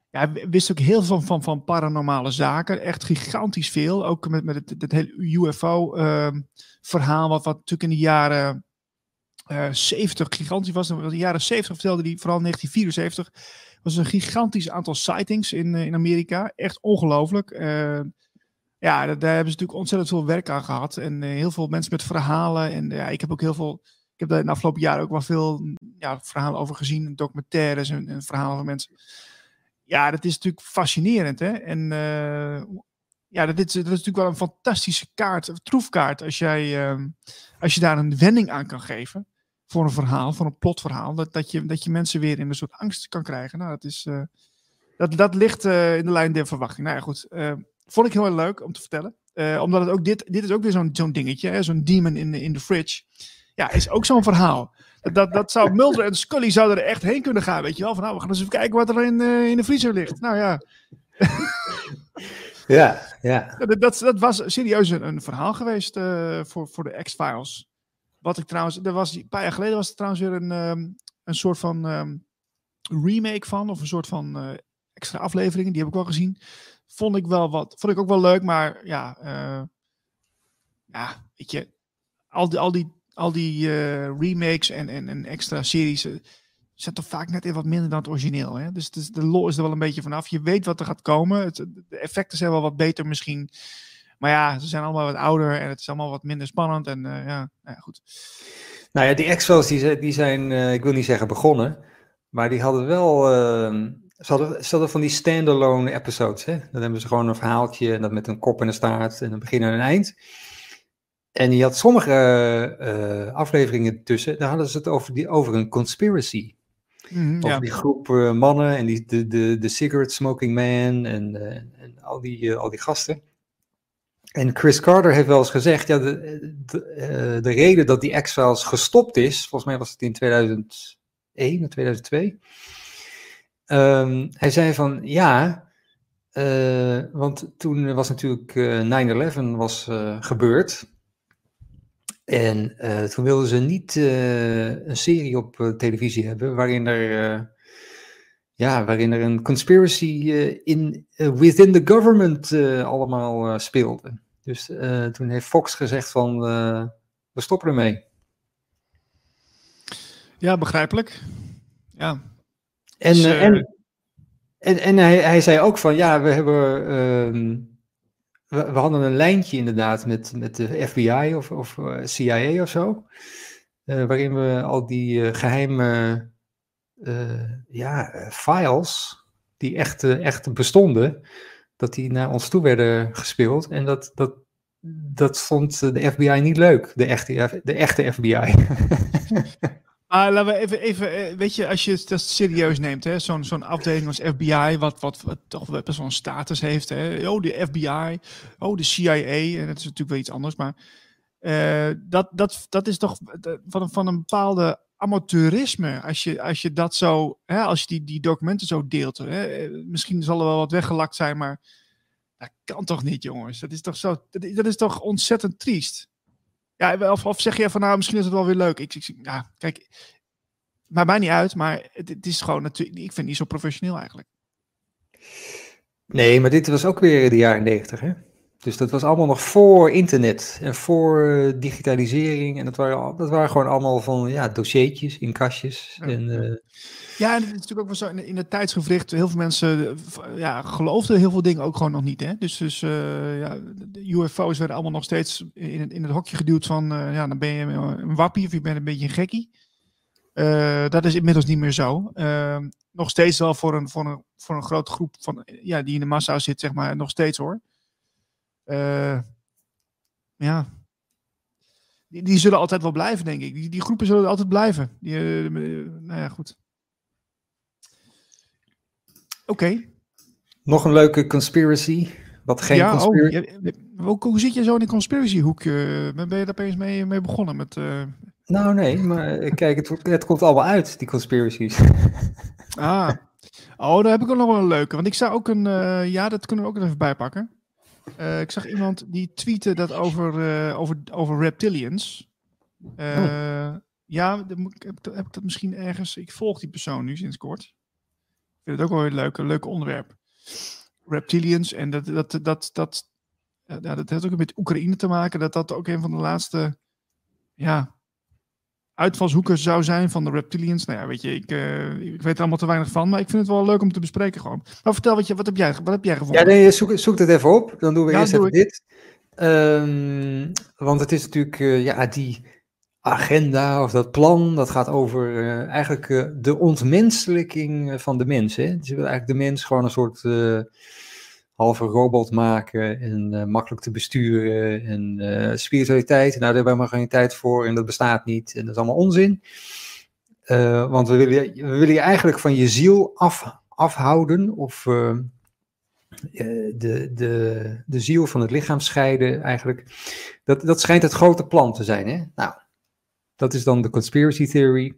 ja, wist ook heel veel van, van, paranormale zaken. Echt gigantisch veel. Ook met, met het, het hele UFO-verhaal, wat, wat natuurlijk in de jaren uh, 70 gigantisch was. In de jaren 70 vertelde hij, vooral in 1974, was een gigantisch aantal sightings in, in Amerika. Echt ongelooflijk. ja, daar, hebben ze natuurlijk ontzettend veel werk aan gehad. En heel veel mensen met verhalen. En ja, ik heb ook heel veel ik heb daar in de afgelopen jaren ook wel veel ja, verhalen over gezien, documentaires en, en verhalen van mensen. Ja, dat is natuurlijk fascinerend. Hè? En ja, dat is, is natuurlijk wel een fantastische kaart, troefkaart, als, jij, uh, als je daar een wending aan kan geven voor een verhaal, voor een plotverhaal, dat, dat, je, dat je mensen weer in een soort angst kan krijgen. Nou, dat, is, uh, dat, dat ligt uh, in de lijn der verwachting. Nou ja, goed. vond ik heel erg leuk om te vertellen. omdat het ook dit, dit is ook weer zo'n zo'n dingetje, zo'n demon in de, in de fridge. Ja, is ook zo'n verhaal. Dat, dat zou Mulder en Scully zouden er echt heen kunnen gaan, weet je wel. Van nou, we gaan eens even kijken wat er in, in de vriezer ligt. Nou ja. ja, ja. Dat, dat, dat was serieus een, een verhaal geweest voor, voor de X-Files. Wat ik trouwens, er was, een paar jaar geleden was er trouwens weer een, um, een soort van um, remake van, of een soort van uh, extra afleveringen, die heb ik wel gezien. Vond ik wel wat, vond ik ook wel leuk, maar ja, ja, weet je, al die, al die al die uh, remakes en, en, en, extra series uh, zijn toch vaak net even wat minder dan het origineel. Hè? Dus, de lol is er wel een beetje vanaf. Je weet wat er gaat komen. De effecten zijn wel wat beter misschien. Maar ja, ze zijn allemaal wat ouder en het is allemaal wat minder spannend. En uh, ja, nou ja, goed. Nou ja, die X-Files die, die zijn, ik wil niet zeggen begonnen, maar die hadden wel... Ehm, ze hadden, ze hadden van die standalone episodes. Hè? Dan hebben ze gewoon een verhaaltje en dat met een kop en een staart en een begin en een eind. En je had sommige uh, afleveringen tussen, daar hadden ze het over, die, over een conspiracy. Mm, over die groep mannen en die, de, de, de cigarette smoking man en, en al, die, al die gasten. En Chris Carter heeft wel eens gezegd, ja, de, de, de reden dat die X-Files gestopt is, volgens mij was het in 2001 of 2002. Um, hij zei van, ja, want toen was natuurlijk 9-11 was gebeurd. En toen wilden ze niet een serie op televisie hebben waarin er, ja, waarin er een conspiracy in, within the government allemaal speelde. Dus toen heeft Fox gezegd van we stoppen ermee. Ja, begrijpelijk. Ja. En, dus, en, en, en hij, hij zei ook van ja, we hebben ehm, we, we, hadden een lijntje inderdaad met, met de FBI of, of eh, CIA of zo. Waarin we al die geheime ja, files, die echt, echt bestonden, dat die naar ons toe werden gespeeld. En dat, dat, dat vond de FBI niet leuk, de echte, de echte FBI. Maar laten we even, even, eh, weet je, als je het serieus neemt, zo'n zo'n afdeling als FBI, wat, wat, toch wel een status heeft. Hè? Oh, de FBI, oh, de CIA, en dat is natuurlijk wel iets anders, maar uh, dat, dat, dat is toch van van een bepaalde amateurisme. Als je, als je dat zo, hè, als je die, die documenten zo deelt. Hè? Misschien zal er wel wat weggelakt zijn, maar dat kan toch niet, jongens? Dat is toch zo, dat, is toch ontzettend triest. Ja, of, of zeg je van nou, misschien is het wel weer leuk. Ik, ik, ja, kijk, maakt mij niet uit, maar het, het is gewoon natuurlijk, ik vind het niet zo professioneel eigenlijk. Nee, maar dit was ook weer de jaren negentig, hè? Dus dat was allemaal nog voor internet en voor eh, digitalisering. En dat waren, dat waren gewoon allemaal van ja, dossiertjes in kastjes. Ja. En, uh... ja, en het is natuurlijk ook wel zo in, in het tijdsgevricht. Heel veel mensen eh, ja, geloofden heel veel dingen ook gewoon nog niet. Hè? Dus, dus uh, ja, de UFO's werden allemaal nog steeds in het, in het hokje geduwd van ja, dan ben je een wappie of je bent een beetje een gekkie. dat is inmiddels niet meer zo. Ehm, nog steeds wel voor een, voor, een, voor een grote groep van, ja, die in de massa zit, zeg maar, nog steeds hoor. Uh, ja. Die, die, zullen altijd wel blijven, denk ik. Die, die groepen zullen altijd blijven. Die, uh, nou ja, goed. Oké. Okay. Nog een leuke conspiracy. Wat geen ja, conspiracy. Oh, ja, hoe, hoe, zit je zo in die conspiracy hoek? Uh, ben je daar opeens mee, mee begonnen? Met, Nou, nee, maar kijk, het, het komt allemaal uit, die conspiracies. ah. Oh, daar heb ik ook nog wel een leuke. Want ik zou ook een. ja, dat kunnen we ook even bijpakken. Uh, ik zag iemand die tweette dat over, uh, over, over reptilians. Uh, oh. ja, heb, heb ik dat misschien ergens. Ik volg die persoon nu sinds kort. Ik vind het ook wel een leuk, een leuk onderwerp. Reptilians. En dat, dat, dat, dat, ja, dat heeft ook met Oekraïne te maken. Dat dat ook een van de laatste ja, uitvalshoeken zou zijn van de reptilians. Nou ja, weet je, ik, uh, ik weet er allemaal te weinig van, maar ik vind het wel leuk om te bespreken gewoon. Maar vertel, wat, je, wat, heb, jij, wat heb jij gevonden? Ja, nee, zoek, zoek het even op. Dan doen we eerst even dit. Um, want het is natuurlijk, uh, ja, die agenda of dat plan, dat gaat over uh, eigenlijk de ontmenselijking van de mens. Hè? Dus je wil eigenlijk de mens gewoon een soort halve robot maken en uh, makkelijk te besturen en uh, spiritualiteit, nou daar hebben we maar geen tijd voor en dat bestaat niet en dat is allemaal onzin. Uh, want we willen, we willen je eigenlijk van je ziel af, afhouden of de, de, de ziel van het lichaam scheiden eigenlijk. Dat, dat schijnt het grote plan te zijn. Hè? Nou, dat is dan de conspiracy theory.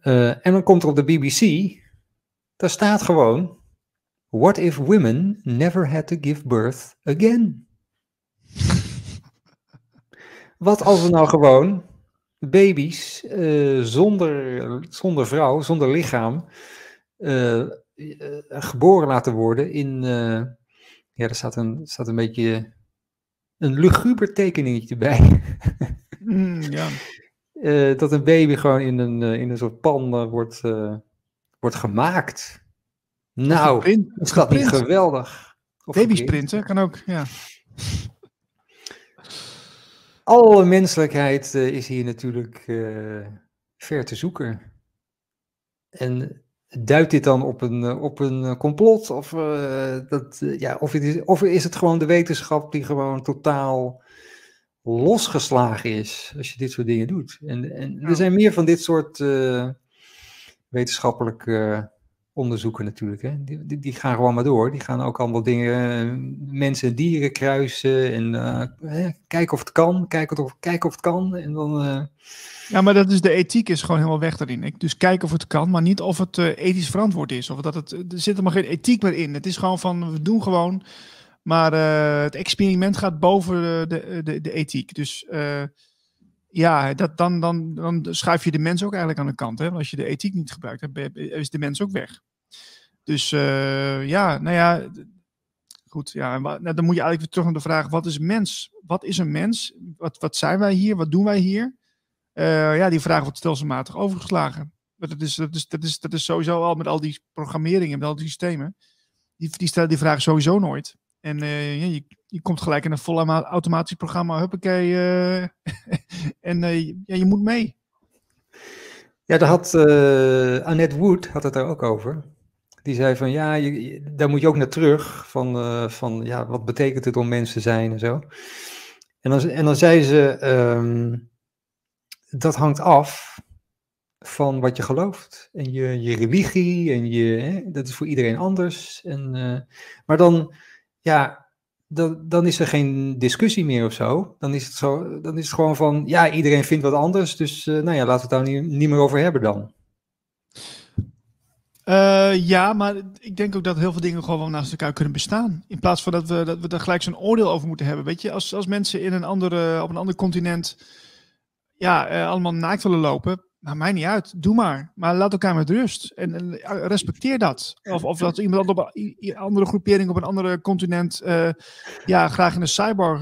en dan komt er op de BBC, daar staat gewoon What if women never had to give birth again? Wat als we nou gewoon baby's uh, zonder, zonder vrouw, zonder lichaam, uh, uh, geboren laten worden in. ja, er staat een, staat een beetje een luguber tekeningetje bij. mm, ja. dat een baby gewoon in een, in een soort pan wordt, wordt gemaakt. Nou, print, is dat niet geweldig? Babysprinten kan ook, ja. Alle menselijkheid uh, is hier natuurlijk uh, ver te zoeken. En duidt dit dan op een, uh, op een complot? Of, dat, ja, of, het is, of is het gewoon de wetenschap die gewoon totaal losgeslagen is als je dit soort dingen doet? En, en er zijn meer van dit soort wetenschappelijke onderzoeken natuurlijk. Hè. Die, die, die, gaan gewoon maar door. Die gaan ook allemaal dingen, mensen en dieren kruisen. En uh, kijken of het kan, kijken of, kijken of het kan. En dan, uh... Ja, maar dat is de ethiek is gewoon helemaal weg daarin. Ik, dus kijken of het kan, maar niet of het ethisch verantwoord is. Of dat het, er zit helemaal geen ethiek meer in. Het is gewoon van, we doen gewoon. Maar het experiment gaat boven de, de, de, ethiek. Dus ja, dat, dan, dan, dan schuif je de mens ook eigenlijk aan de kant. Hè? Als je de ethiek niet gebruikt, hebt, is de mens ook weg. Dus uh, ja, nou ja, goed. Ja, nou, dan moet je eigenlijk weer terug naar de vraag: wat is mens? Wat is een mens? Wat, wat zijn wij hier? Wat doen wij hier? Uh, ja, die vraag wordt stelselmatig overgeslagen. Dat is, dat, is, dat, is, dat is sowieso al met al die programmeringen, met al die systemen. Die, die stellen die vraag sowieso nooit. En uh, je, je komt gelijk in een vol automatisch programma, huppakee. en ja, je moet mee. Ja, daar had uh, Annette Wood had het daar ook over. Die zei van ja, je, daar moet je ook naar terug. Van, uh, van ja, wat betekent het om mens te zijn en zo. En dan, en dan zei ze, um, dat hangt af van wat je gelooft. En je, je religie, en je, hè, dat is voor iedereen anders. En, uh, maar dan, ja, dan, dan is er geen discussie meer of zo. Dan is het, zo, dan is het gewoon van, ja, iedereen vindt wat anders. Dus uh, nou ja, laten we het daar niet, niet meer over hebben dan. Uh, ja, maar ik denk ook dat heel veel dingen gewoon naast elkaar kunnen bestaan. In plaats van dat we, dat we er gelijk zo'n oordeel over moeten hebben. Weet je, als, als mensen in een andere, op een ander continent ja, uh, allemaal naakt willen lopen, nou, mij niet uit. Doe maar. Maar laat elkaar met rust. En, en respecteer dat. Of, of dat iemand op een andere groepering op een andere continent uh, ja, graag in een cyborg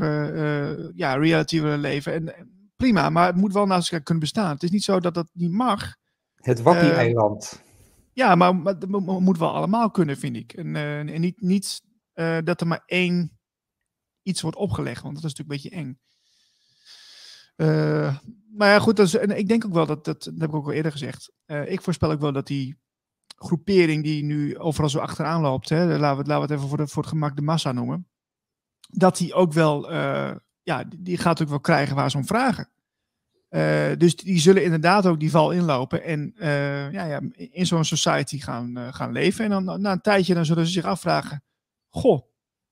ja, reality willen leven. En, prima, maar het moet wel naast elkaar kunnen bestaan. Het is niet zo dat dat niet mag. Het Wappi-eiland. Ja, maar, maar het moet wel allemaal kunnen, vind ik. En, uh, en niet, niet uh, dat er maar één iets wordt opgelegd, want dat is natuurlijk een beetje eng. Uh, maar ja, goed, dat is, en ik denk ook wel dat, dat, dat heb ik ook al eerder gezegd. ik voorspel ook wel dat die groepering die nu overal zo achteraan loopt, hè, laten, we, laten we het even voor, de, voor het gemak de massa noemen, dat die ook wel, ja, die gaat ook wel krijgen waar ze om vragen. Uh, dus die zullen inderdaad ook die val inlopen en ja, ja, in zo'n society gaan, gaan leven. En dan na een tijdje dan zullen ze zich afvragen: Goh,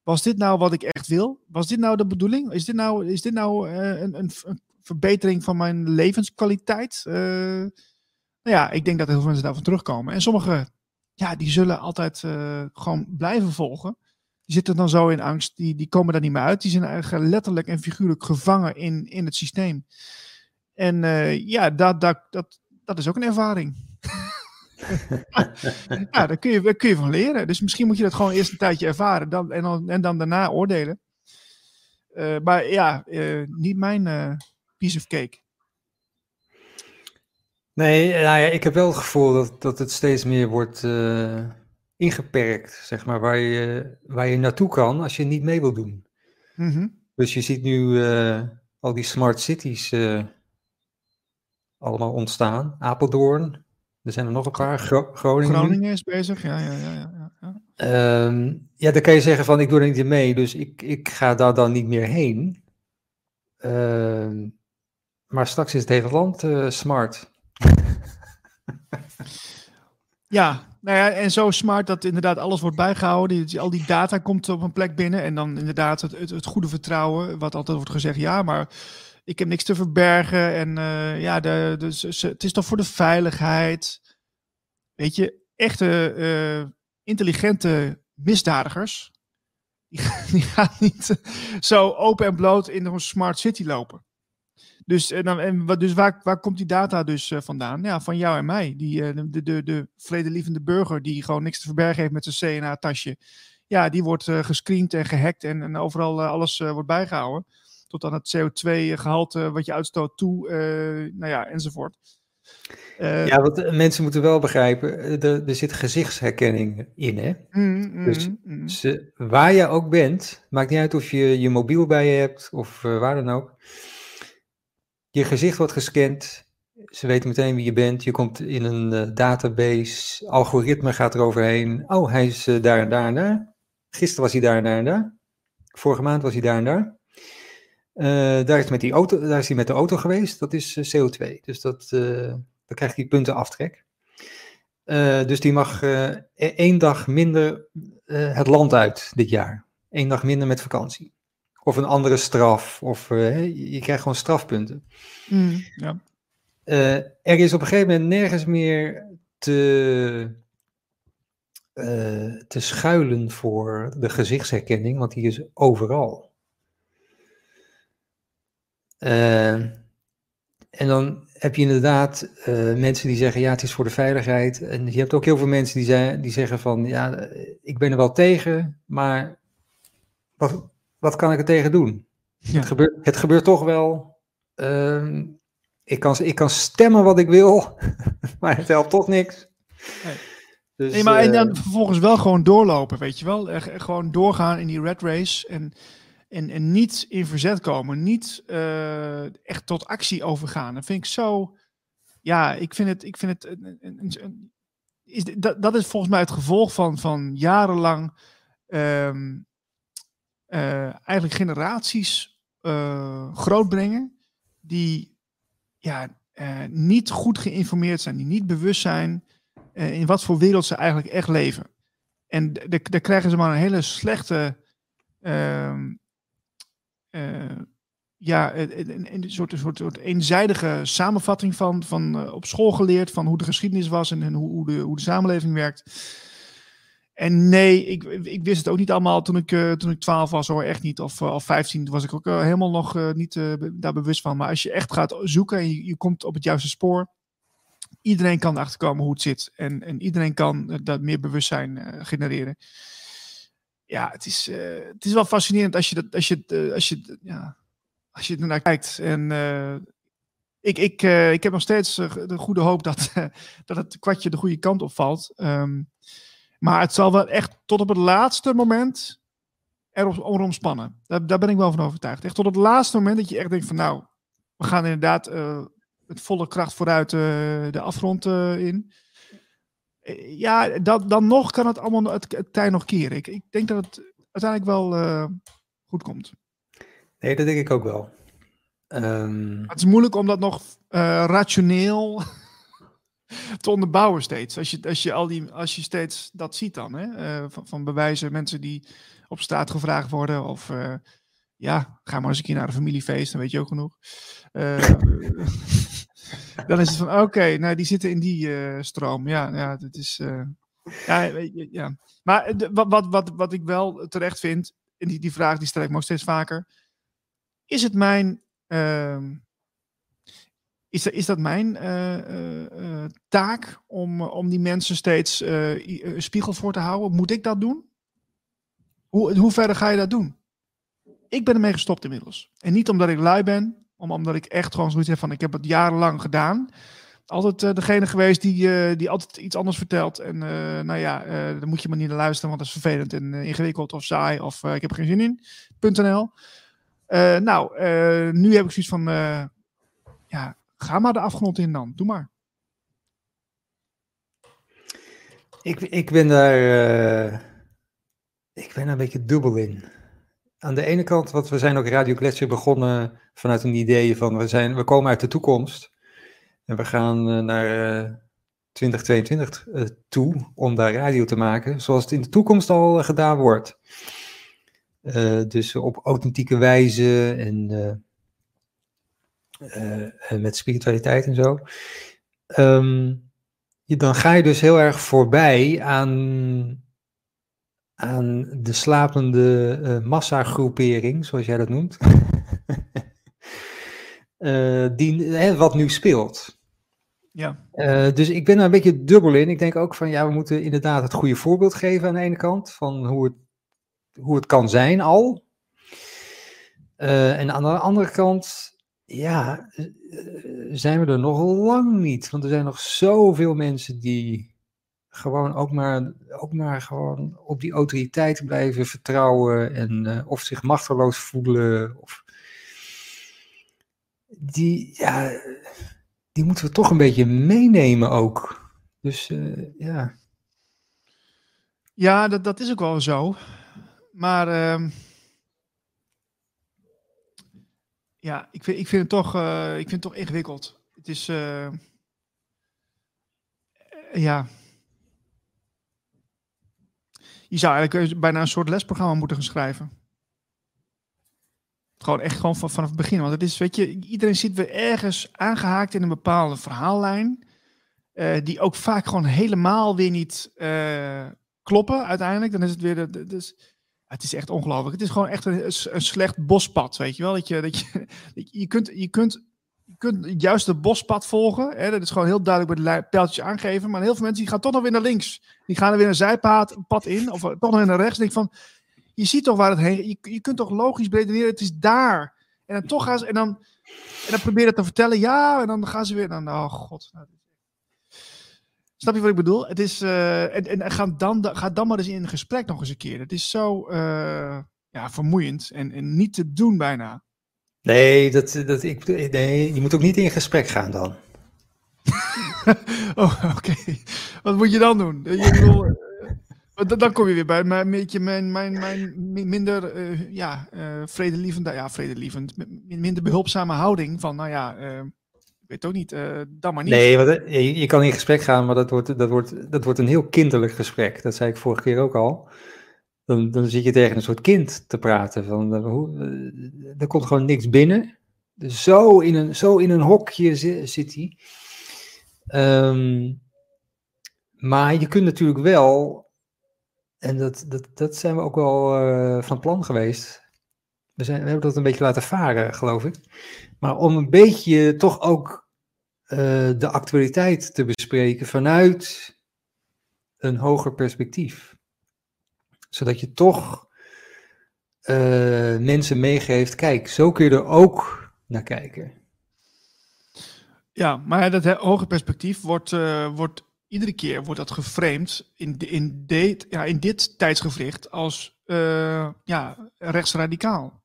was dit nou wat ik echt wil? Was dit nou de bedoeling? Is dit nou, is dit nou een, een, verbetering van mijn levenskwaliteit? nou ja, ik denk dat heel veel mensen daarvan terugkomen. En sommigen, ja, die zullen altijd gewoon blijven volgen. Die zitten dan zo in angst, die, die komen daar niet meer uit. Die zijn eigenlijk letterlijk en figuurlijk gevangen in, in het systeem. En ja, dat, dat, dat, dat is ook een ervaring. ja, daar kun, je, daar kun je van leren. Dus misschien moet je dat gewoon eerst een tijdje ervaren dan, en, dan, en dan daarna oordelen. maar ja, niet mijn piece of cake. Nee, nou ja, ik heb wel het gevoel dat, dat het steeds meer wordt uh, ingeperkt, zeg maar, waar je, waar je naartoe kan als je niet mee wil doen. Mm Dus je ziet nu uh, al die smart cities uh, allemaal ontstaan. Apeldoorn, er zijn er nog een paar. Gro Groningen. Groningen is bezig, ja, ja, ja. ja, ja. Um, ja, dan kan je zeggen van ik doe er niet mee, dus ik, ik ga daar dan niet meer heen. Uh, maar straks is het hele land uh, smart. ja, nou ja, en zo smart dat inderdaad alles wordt bijgehouden. Die, al die data komt op een plek binnen. En dan inderdaad het, het, goede vertrouwen, wat altijd wordt gezegd, ja, maar ik heb niks te verbergen. En uh, ja, de, de, het is toch voor de veiligheid. Weet je, echte uh, intelligente misdadigers, die gaan niet zo open en bloot in een smart city lopen. Dus, en dan, en, dus waar, waar komt die data dus uh, vandaan? Ja, van jou en mij. Die, uh, de, de, de vredelievende burger die gewoon niks te verbergen heeft met zijn CNA-tasje. Ja, die wordt uh, gescreend en gehackt en, en overal alles wordt bijgehouden. Tot aan het CO2-gehalte wat je uitstoot toe, nou ja, enzovoort. ja, want mensen moeten wel begrijpen, er, er zit gezichtsherkenning in, hè? Mm, mm, dus mm. Ze, waar je ook bent, maakt niet uit of je je mobiel bij je hebt of waar dan ook je gezicht wordt gescand. Ze weten meteen wie je bent. Je komt in een uh, database. Algoritme gaat eroverheen. Oh, hij is uh, daar en daar en daar. Gisteren was hij daar en daar en daar. Vorige maand was hij daar en daar. Uh, daar, is met die auto, daar is hij met de auto geweest. Dat is CO2. Dus dat, dan krijgt hij punten aftrek. dus die mag één dag minder het land uit dit jaar. Eén dag minder met vakantie. Of een andere straf. Of uh, je krijgt gewoon strafpunten. Mm, ja. uh, er is op een gegeven moment nergens meer te, uh, te schuilen voor de gezichtsherkenning, want die is overal. en dan heb je inderdaad mensen die zeggen, ja, het is voor de veiligheid. En je hebt ook heel veel mensen die, zijn, die zeggen van, ja, ik ben er wel tegen, maar wat, wat kan ik er tegen doen? Ja. Het, gebeurt, het gebeurt toch wel. Uh, ik, kan, ik kan stemmen wat ik wil, maar het helpt toch niks. Nee. Dus, nee, maar en dan vervolgens wel gewoon doorlopen, weet je wel. Echt, gewoon doorgaan in die red race en, en, en niet in verzet komen. Niet uh, echt tot actie overgaan. Dat vind ik zo... Ja, ik vind het... Ik vind het een, een, een, is, dat, dat is volgens mij het gevolg van, van jarenlang... Um, uh, eigenlijk generaties uh, grootbrengen die ja, uh, niet goed geïnformeerd zijn, die niet bewust zijn in wat voor wereld ze eigenlijk echt leven. En daar krijgen ze maar een hele slechte, ehm, ja, een, een, soort, een, soort, soort eenzijdige samenvatting van, van op school geleerd van hoe de geschiedenis was en, en hoe, hoe, de, hoe de samenleving werkt. En nee, ik, ik wist het ook niet allemaal toen ik, uh, toen ik 12 was hoor, echt niet. Of, uh, of 15 was ik ook uh, helemaal nog niet daar bewust van. Maar als je echt gaat zoeken en je, je, komt op het juiste spoor, iedereen kan erachter komen hoe het zit. En, en iedereen kan dat meer bewustzijn genereren. Ja, het is, het is wel fascinerend als je, dat, als je, als je, ja, als je ernaar kijkt. En ik, ik, ik heb nog steeds de goede hoop dat, dat het kwartje de goede kant opvalt. Um, maar het zal wel echt tot op het laatste moment erop omspannen. Daar, daar ben ik wel van overtuigd. Echt tot het laatste moment dat je echt denkt van nou, we gaan inderdaad uh, met volle kracht vooruit uh, de afgrond uh, in. Ja, dat, dan nog kan het allemaal het, het tij nog keren. Ik, ik denk dat het uiteindelijk wel goed komt. Nee, dat denk ik ook wel. Um... Het is moeilijk om dat nog rationeel te onderbouwen steeds. Als je, als je, al die, als je steeds dat ziet dan, hè? Uh, van, van, bewijzen, mensen die op straat gevraagd worden. Of uh, ja, ga maar eens een keer naar een familiefeest, dan weet je ook genoeg. Uh, dan is het van, oké, okay, nou die zitten in die stroom. Ja, ja, dat is... ja, ja. Maar wat, wat, wat, wat ik wel terecht vind, en die, die vraag die stel ik me ook steeds vaker. Is het mijn... Is, dat, is dat mijn uh, taak om, om die mensen steeds spiegel voor te houden? Moet ik dat doen? Hoe, hoe verder ga je dat doen? Ik ben ermee gestopt inmiddels. En niet omdat ik lui ben, maar omdat ik echt gewoon zoiets heb van, ik heb het jarenlang gedaan. Altijd degene geweest die, die altijd iets anders vertelt. En nou ja, dan moet je maar niet naar luisteren, want dat is vervelend en ingewikkeld of saai. Of ik heb er geen zin in. .nl. nou, nu heb ik zoiets van, ja, ga maar de afgrond in dan. Doe maar. Ik, ik ben daar, ik ben een beetje dubbel in aan de ene kant, want we zijn ook Radio Gletscher begonnen vanuit een idee van we, zijn, we komen uit de toekomst. En we gaan uh, naar uh, 2022 uh, toe om daar radio te maken, zoals het in de toekomst al gedaan wordt. Dus op authentieke wijze en met spiritualiteit en zo. Um, je, dan ga je dus heel erg voorbij aan aan de slapende uh, massagroepering, zoals jij dat noemt, uh, die, hè, wat nu speelt. Ja. Uh, dus ik ben daar een beetje dubbel in. Ik denk ook van ja, we moeten inderdaad het goede voorbeeld geven aan de ene kant van hoe het, hoe het kan zijn al. en aan de andere kant, ja, zijn we er nog lang niet. Want er zijn nog zoveel mensen die gewoon ook maar, ook maar gewoon op die autoriteit blijven vertrouwen en uh, of zich machteloos voelen. Of... Die, ja, die moeten we toch een beetje meenemen ook. Dus uh, ja. Ja, dat, dat is ook wel zo. Maar uh, ja, ik vind, ik vind het toch, uh, ik vind het toch ingewikkeld. Het is ja, je zou eigenlijk bijna een soort lesprogramma moeten gaan schrijven. Gewoon echt gewoon van, vanaf het begin. Want het is, weet je, iedereen zit weer ergens aangehaakt in een bepaalde verhaallijn. Die ook vaak gewoon helemaal weer niet kloppen uiteindelijk. Dan is het weer. Dus, het is echt ongelooflijk. Het is gewoon echt een, slecht bospad, weet je wel. Dat je, dat je, je, kunt, je kunt je kunt juist het bospad volgen. Hè? Dat is gewoon heel duidelijk met de pijltjes aangeven. Maar heel veel mensen die gaan toch nog weer naar links. Die gaan er weer een zijpad pad in. Of toch nog weer naar rechts. van, je ziet toch waar het heen... Je, je kunt toch logisch redeneren, het is daar. En dan toch gaan ze... En dan, en dan proberen te vertellen, ja. En dan gaan ze weer... Dan, oh god. Nou, Snap je wat ik bedoel? Het is... Uh, en en ga, dan, ga dan maar eens in een gesprek nog eens een keer. Het is zo uh, ja, vermoeiend. En, en niet te doen bijna. Nee, dat, dat, ik, nee, je moet ook niet in gesprek gaan dan. oh, oké. Wat moet je dan doen? Je bedoel, uh, dan kom je weer bij mijn, mijn, mijn, mijn minder ja, vredelievend, ja, vredelievend, minder behulpzame houding van, nou ja, weet ook niet, dan maar niet. Nee, want, je, je, kan in gesprek gaan, maar dat wordt, dat, wordt, dat wordt een heel kinderlijk gesprek. Dat zei ik vorige keer ook al dan, dan zit je tegen een soort kind te praten. Van, uh, hoe, uh, er komt gewoon niks binnen. Dus zo in een, zo in een hokje zit, hij. Um, maar je kunt natuurlijk wel, en dat, dat, dat zijn we ook wel uh, van plan geweest. We, zijn, we hebben dat een beetje laten varen, geloof ik. Maar om een beetje toch ook de actualiteit te bespreken vanuit een hoger perspectief zodat je toch uh, mensen meegeeft, kijk, zo kun je er ook naar kijken. Ja, maar dat hoge perspectief wordt, uh, wordt iedere keer wordt dat geframed in, in, dit, ja, in dit tijdsgevricht als uh, ja, rechtsradicaal.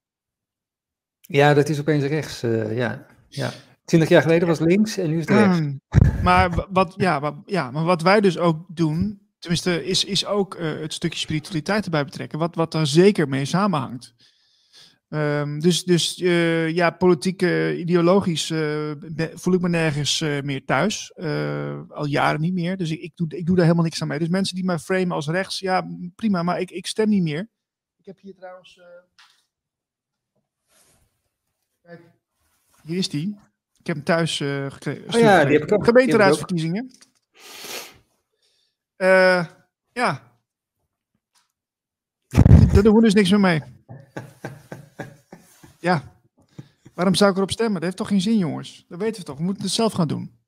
Ja, dat is opeens rechts, ja. ja. Twintig jaar geleden was links en nu is het rechts. Hmm. maar, wat, ja, ja, maar wat wij dus ook doen, tenminste, is, is ook uh, het stukje spiritualiteit erbij betrekken, wat, wat daar zeker mee samenhangt. Um, dus dus uh, ja, politiek, uh, ideologisch voel ik me nergens meer thuis. al jaren niet meer. Dus ik, ik, doe, ik doe daar helemaal niks aan mee. Dus mensen die mij framen als rechts, ja, prima, maar ik, ik stem niet meer. Ik heb hier trouwens. Kijk, hier is die. Ik heb hem thuis gekregen. Oh ja, die heb ik ook. Gemeenteraadsverkiezingen. Uh, ja. Daar doen we dus niks meer mee. Ja. Waarom zou ik erop stemmen? Dat heeft toch geen zin, jongens? Dat weten we toch. We moeten het zelf gaan doen.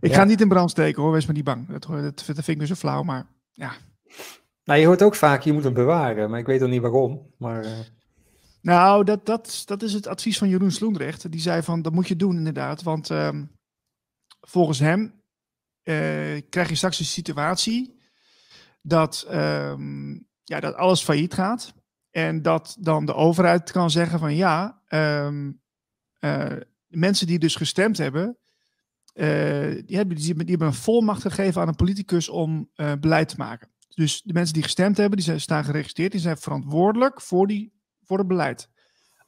Ik Ja. ga niet in brand steken hoor, wees maar niet bang. Dat, dat, dat vind ik nu zo flauw, maar ja. Nou, je hoort ook vaak, je moet hem bewaren, maar ik weet nog niet waarom. Maar eh, Nou, dat, dat, dat is het advies van Jeroen Sloendrecht. Die zei van, dat moet je doen inderdaad. Want ehm, volgens hem eh, krijg je straks een situatie dat, ehm, ja, dat alles failliet gaat. En dat dan de overheid kan zeggen van ja, ehm, eh, mensen die dus gestemd hebben, eh, die, hebben, die, hebben een volmacht gegeven aan een politicus om beleid te maken. Dus de mensen die gestemd hebben, die zijn, staan geregistreerd, die zijn verantwoordelijk voor, die, voor het beleid.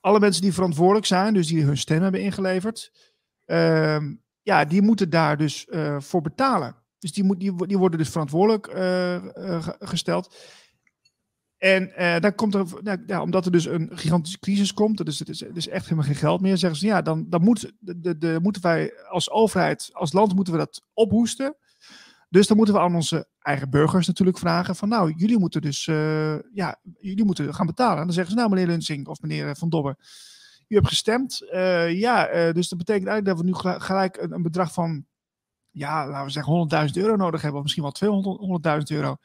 Alle mensen die verantwoordelijk zijn, dus die hun stem hebben ingeleverd, ehm, ja, die moeten daar dus eh, voor betalen. Dus die, moet, die, wo- die worden dus verantwoordelijk eh, eh, ge- gesteld. En dan komt er, nou, ja, omdat er dus een gigantische crisis komt, dus het is, het is echt helemaal geen geld meer, zeggen ze ja, dan, dan de, de- moeten wij als overheid, als land, moeten we dat ophoesten. Dus dan moeten we aan onze eigen burgers natuurlijk vragen van nou, jullie moeten dus, eh, ja, jullie moeten gaan betalen. En dan zeggen ze nou, meneer Lunsing of meneer Van Dobbe, u hebt gestemd. Eh, ja, eh, dus dat betekent eigenlijk dat we nu gelijk- een, bedrag van, ja, laten we zeggen 100.000 euro nodig hebben, of misschien wel 200.000 euro.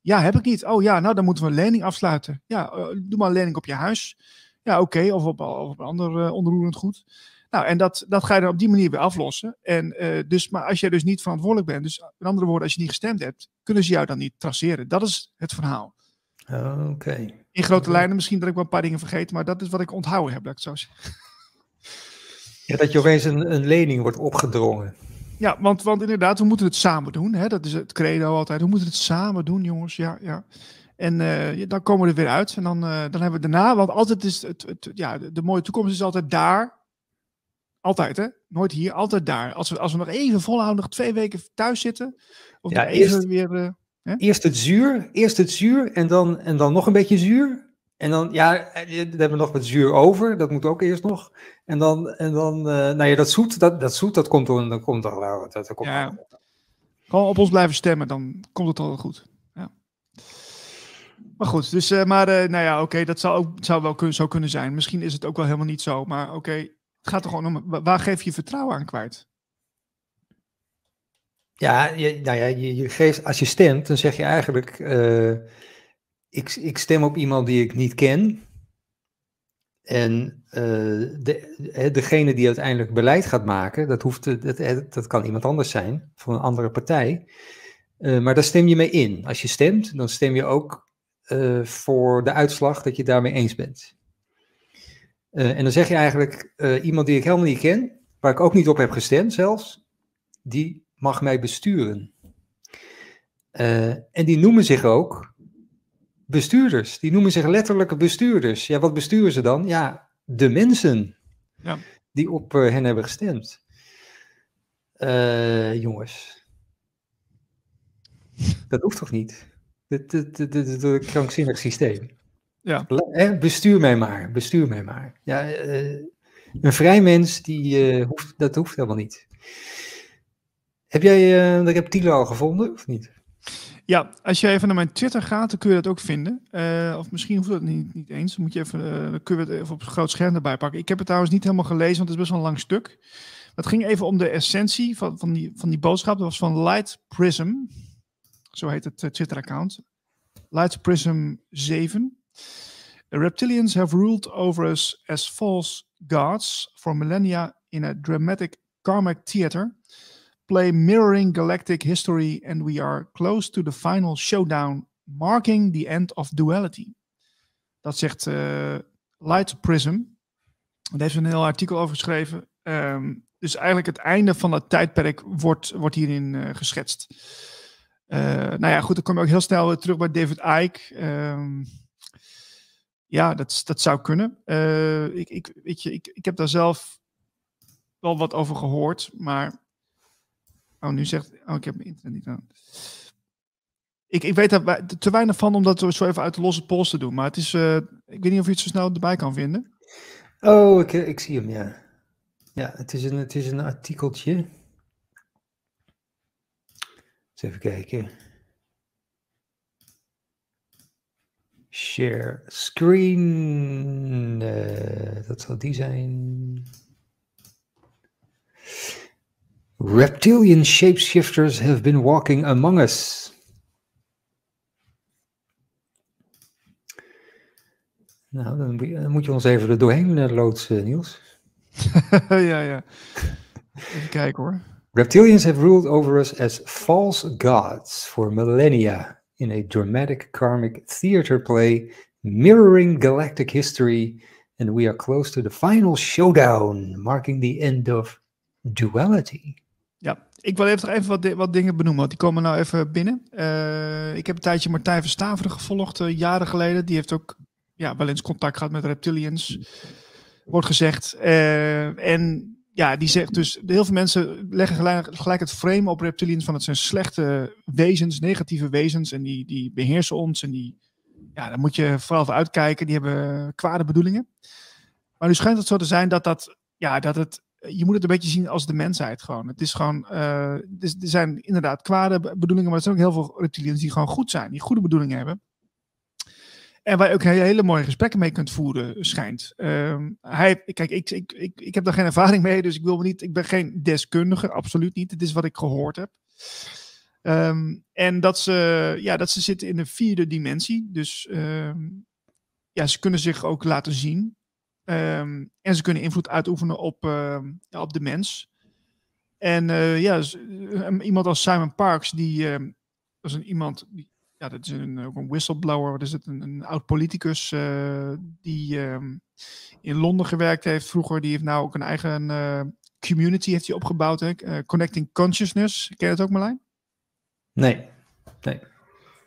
Ja, heb ik niet. Oh ja, nou dan moeten we een lening afsluiten. Ja, eh, doe maar een lening op je huis. Ja, oké, of, op, of op een ander eh, onroerend goed. Nou, en dat, dat ga je dan op die manier weer aflossen. En, eh, dus, maar als jij dus niet verantwoordelijk bent, dus in andere woorden, als je niet gestemd hebt, kunnen ze jou dan niet traceren. Dat is het verhaal. oké. In grote lijnen, misschien dat ik wel een paar dingen vergeet, maar dat is wat ik onthouden heb, dat ik zo zeg. Ja, dat je opeens een, een lening wordt opgedrongen. Ja, want, want inderdaad, we moeten het samen doen. Hè? Dat is het credo altijd. We moeten het samen doen, jongens. Ja, ja. En eh, dan komen we er weer uit. En dan, eh, dan hebben we daarna, want altijd is het, het, ja, de, de mooie toekomst is altijd daar. Altijd, hè? Nooit hier, altijd daar. Als we, als we nog even volhouden, nog twee weken thuis zitten. Of Ja, nog even eerst- weer. eh, Eerst het zuur, eerst het zuur en dan, en dan nog een beetje zuur. En dan, ja, eh, dan hebben we nog wat zuur over, dat moet ook eerst nog. En dan, en dan eh, nou ja, dat zoet, dat, dat zoet, dat komt dan, dat komt toch wel. Dat, komt Ja. wel. gewoon op ons blijven stemmen, dan komt het al goed. Ja. Maar goed, dus, maar nou ja, oké, dat zou, ook, zou wel kun, zo kunnen zijn. Misschien is het ook wel helemaal niet zo, maar oké, het gaat er gewoon om, wa- waar geef je vertrouwen aan kwijt? Ja, nou ja, je, je geeft, als je stemt, dan zeg je eigenlijk, eh, ik, ik stem op iemand die ik niet ken. En eh, de, degene die uiteindelijk beleid gaat maken, dat, hoeft, dat, dat kan iemand anders zijn, van een andere partij. Eh, maar daar stem je mee in. Als je stemt, dan stem je ook voor de uitslag dat je daarmee eens bent. Eh, en dan zeg je eigenlijk, eh, iemand die ik helemaal niet ken, waar ik ook niet op heb gestemd zelfs, die mag mij besturen. Eh, en die noemen zich ook bestuurders. Die noemen zich letterlijke bestuurders. Ja, wat besturen ze dan? Ja, de mensen Ja. die op hen hebben gestemd. Jongens. Dat hoeft toch niet? Dit is een krankzinnig systeem. Ja. Hè, bestuur mij maar, bestuur mij maar. Ja, eh, een vrij mens, die, eh, hoeft, dat hoeft helemaal niet. Heb jij, eh heb Tilo al gevonden, of niet? Ja, als je even naar mijn Twitter gaat, dan kun je dat ook vinden. Of misschien hoeft dat niet, niet eens. Dan, moet je even, dan kun je het even op groot scherm erbij pakken. Ik heb het trouwens niet helemaal gelezen, want het is best wel een lang stuk. Het ging even om de essentie van, van, die, van die boodschap. Dat was van Light Prism. Zo heet het Twitter-account. Light Prism 7. Reptilians have ruled over us as false gods for millennia in a dramatic karmic theater. Play mirroring galactic history, and we are close to the final showdown, marking the end of duality. Dat zegt eh, Light Prism. Daar heeft een heel artikel over geschreven. Ehm, dus eigenlijk het einde van het tijdperk wordt, wordt hierin eh, geschetst. Eh, nou ja, goed, dan kom je ook heel snel weer terug bij David Icke. Ehm, ja, dat, dat zou kunnen. Eh, ik, ik, weet je, ik, ik heb daar zelf wel wat over gehoord, maar Oh, nu zegt. Oh, ik heb mijn internet niet aan. Ik, ik weet daar te weinig van om dat zo even uit de losse pols te doen. Maar het is. eh, ik weet niet of je het zo snel erbij kan vinden. Oh, ik, ik zie hem, ja. Ja, het is een, het is een artikeltje. Eens even kijken. Share screen. eh, dat zal die zijn. Reptilian shapeshifters have been walking among us. Nou, dan moet je, ons even er doorheen eh, loodsen, Niels. ja, ja. Even kijken hoor. Reptilians have ruled over us as false gods for millennia in a dramatic karmic theater play mirroring galactic history, and we are close to the final showdown, marking the end of duality. Ja, ik wil even, even wat, wat dingen benoemen, want die komen nou even binnen. Eh, ik heb een tijdje Martijn Verstaveren gevolgd, eh, jaren geleden. Die heeft ook ja, wel eens contact gehad met reptilians, wordt gezegd. Eh, en ja, die zegt dus, heel veel mensen leggen gelijk, het frame op reptilians van het zijn slechte wezens, negatieve wezens. En die, die beheersen ons en die, ja, daar moet je vooral voor uitkijken. Die hebben kwade bedoelingen. Maar nu schijnt het zo te zijn dat dat, ja, dat het je moet het een beetje zien als de mensheid gewoon. Het is gewoon, eh, er zijn inderdaad kwade be- bedoelingen, maar er zijn ook heel veel reptilians die gewoon goed zijn, die goede bedoelingen hebben. En waar je ook hele, mooie gesprekken mee kunt voeren, schijnt. Ehm, hij, kijk, ik, ik, ik, ik heb daar geen ervaring mee, dus ik wil me niet, ik ben geen deskundige, absoluut niet. Het is wat ik gehoord heb. Ehm, en dat ze, ja, dat ze zitten in de vierde dimensie. Dus ehm, ja, ze kunnen zich ook laten zien. En ze kunnen invloed uitoefenen op, op de mens. En eh, ja, eh, iemand als Simon Parks, die is een iemand, die, ja, dat is een, ook een whistleblower, wat is het, een, een oud politicus eh, die ehm, in Londen gewerkt heeft vroeger. Die heeft nou ook een eigen eh, community heeft hij opgebouwd, hè? eh, Connecting Consciousness. Ken je dat ook, Marlijn? Nee.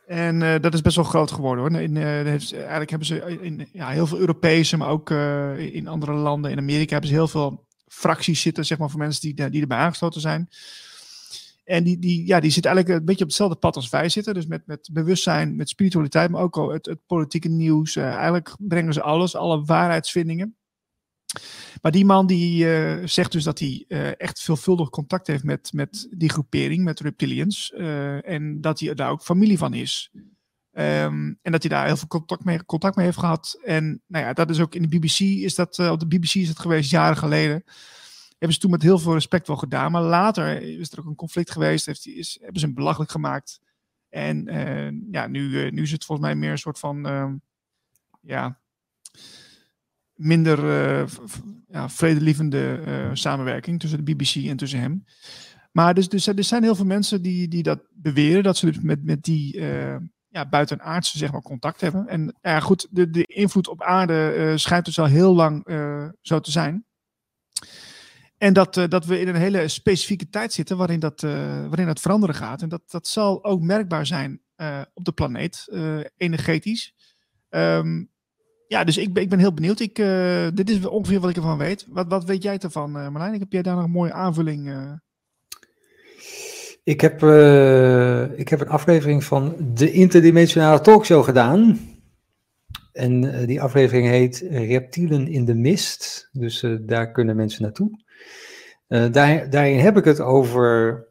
En eh, dat is best wel groot geworden hoor. In, heeft, eigenlijk hebben ze in ja, heel veel Europese, maar ook in andere landen, in Amerika hebben ze heel veel fracties zitten, zeg maar, voor mensen die, die erbij aangesloten zijn. En die, die, ja, die zitten eigenlijk een beetje op hetzelfde pad als wij zitten. Dus met, met bewustzijn, met spiritualiteit, maar ook al het, het politieke nieuws. Eh, eigenlijk brengen ze alles, alle waarheidsvindingen. Maar die man die eh, zegt dus dat hij eh, echt veelvuldig contact heeft met, met die groepering, met reptilians. en dat hij daar ook familie van is. Ehm, en dat hij daar heel veel contact mee, contact mee heeft gehad. En nou ja, dat is ook in de BBC is dat, op de BBC is dat geweest, jaren geleden. Hebben ze toen met heel veel respect wel gedaan. Maar later is er ook een conflict geweest. Heeft, is, hebben ze hem belachelijk gemaakt. En eh, ja, nu, eh, nu is het volgens mij meer een soort van ehm, ja, minder eh, ja, vredelievende samenwerking tussen de BBC en tussen hem. Maar dus, dus er zijn heel veel mensen die, die dat beweren, dat ze dus met, met die eh ja, buitenaardse zeg maar, contact hebben. En ja, goed, de, de invloed op aarde schijnt dus al heel lang zo te zijn. En dat, eh, dat we in een hele specifieke tijd zitten waarin dat, eh, waarin dat veranderen gaat. En dat, dat zal ook merkbaar zijn eh, op de planeet, energetisch. Ehm, ja, dus ik ben, ik ben heel benieuwd. Ik, dit is ongeveer wat ik ervan weet. Wat, wat weet jij ervan, Marlijn? Heb jij daar nog een mooie aanvulling? Ik heb, ik heb een aflevering van de Interdimensionale Talkshow gedaan. En die aflevering heet Reptielen in de Mist. Dus daar kunnen mensen naartoe. Eh, daar, daarin heb ik het over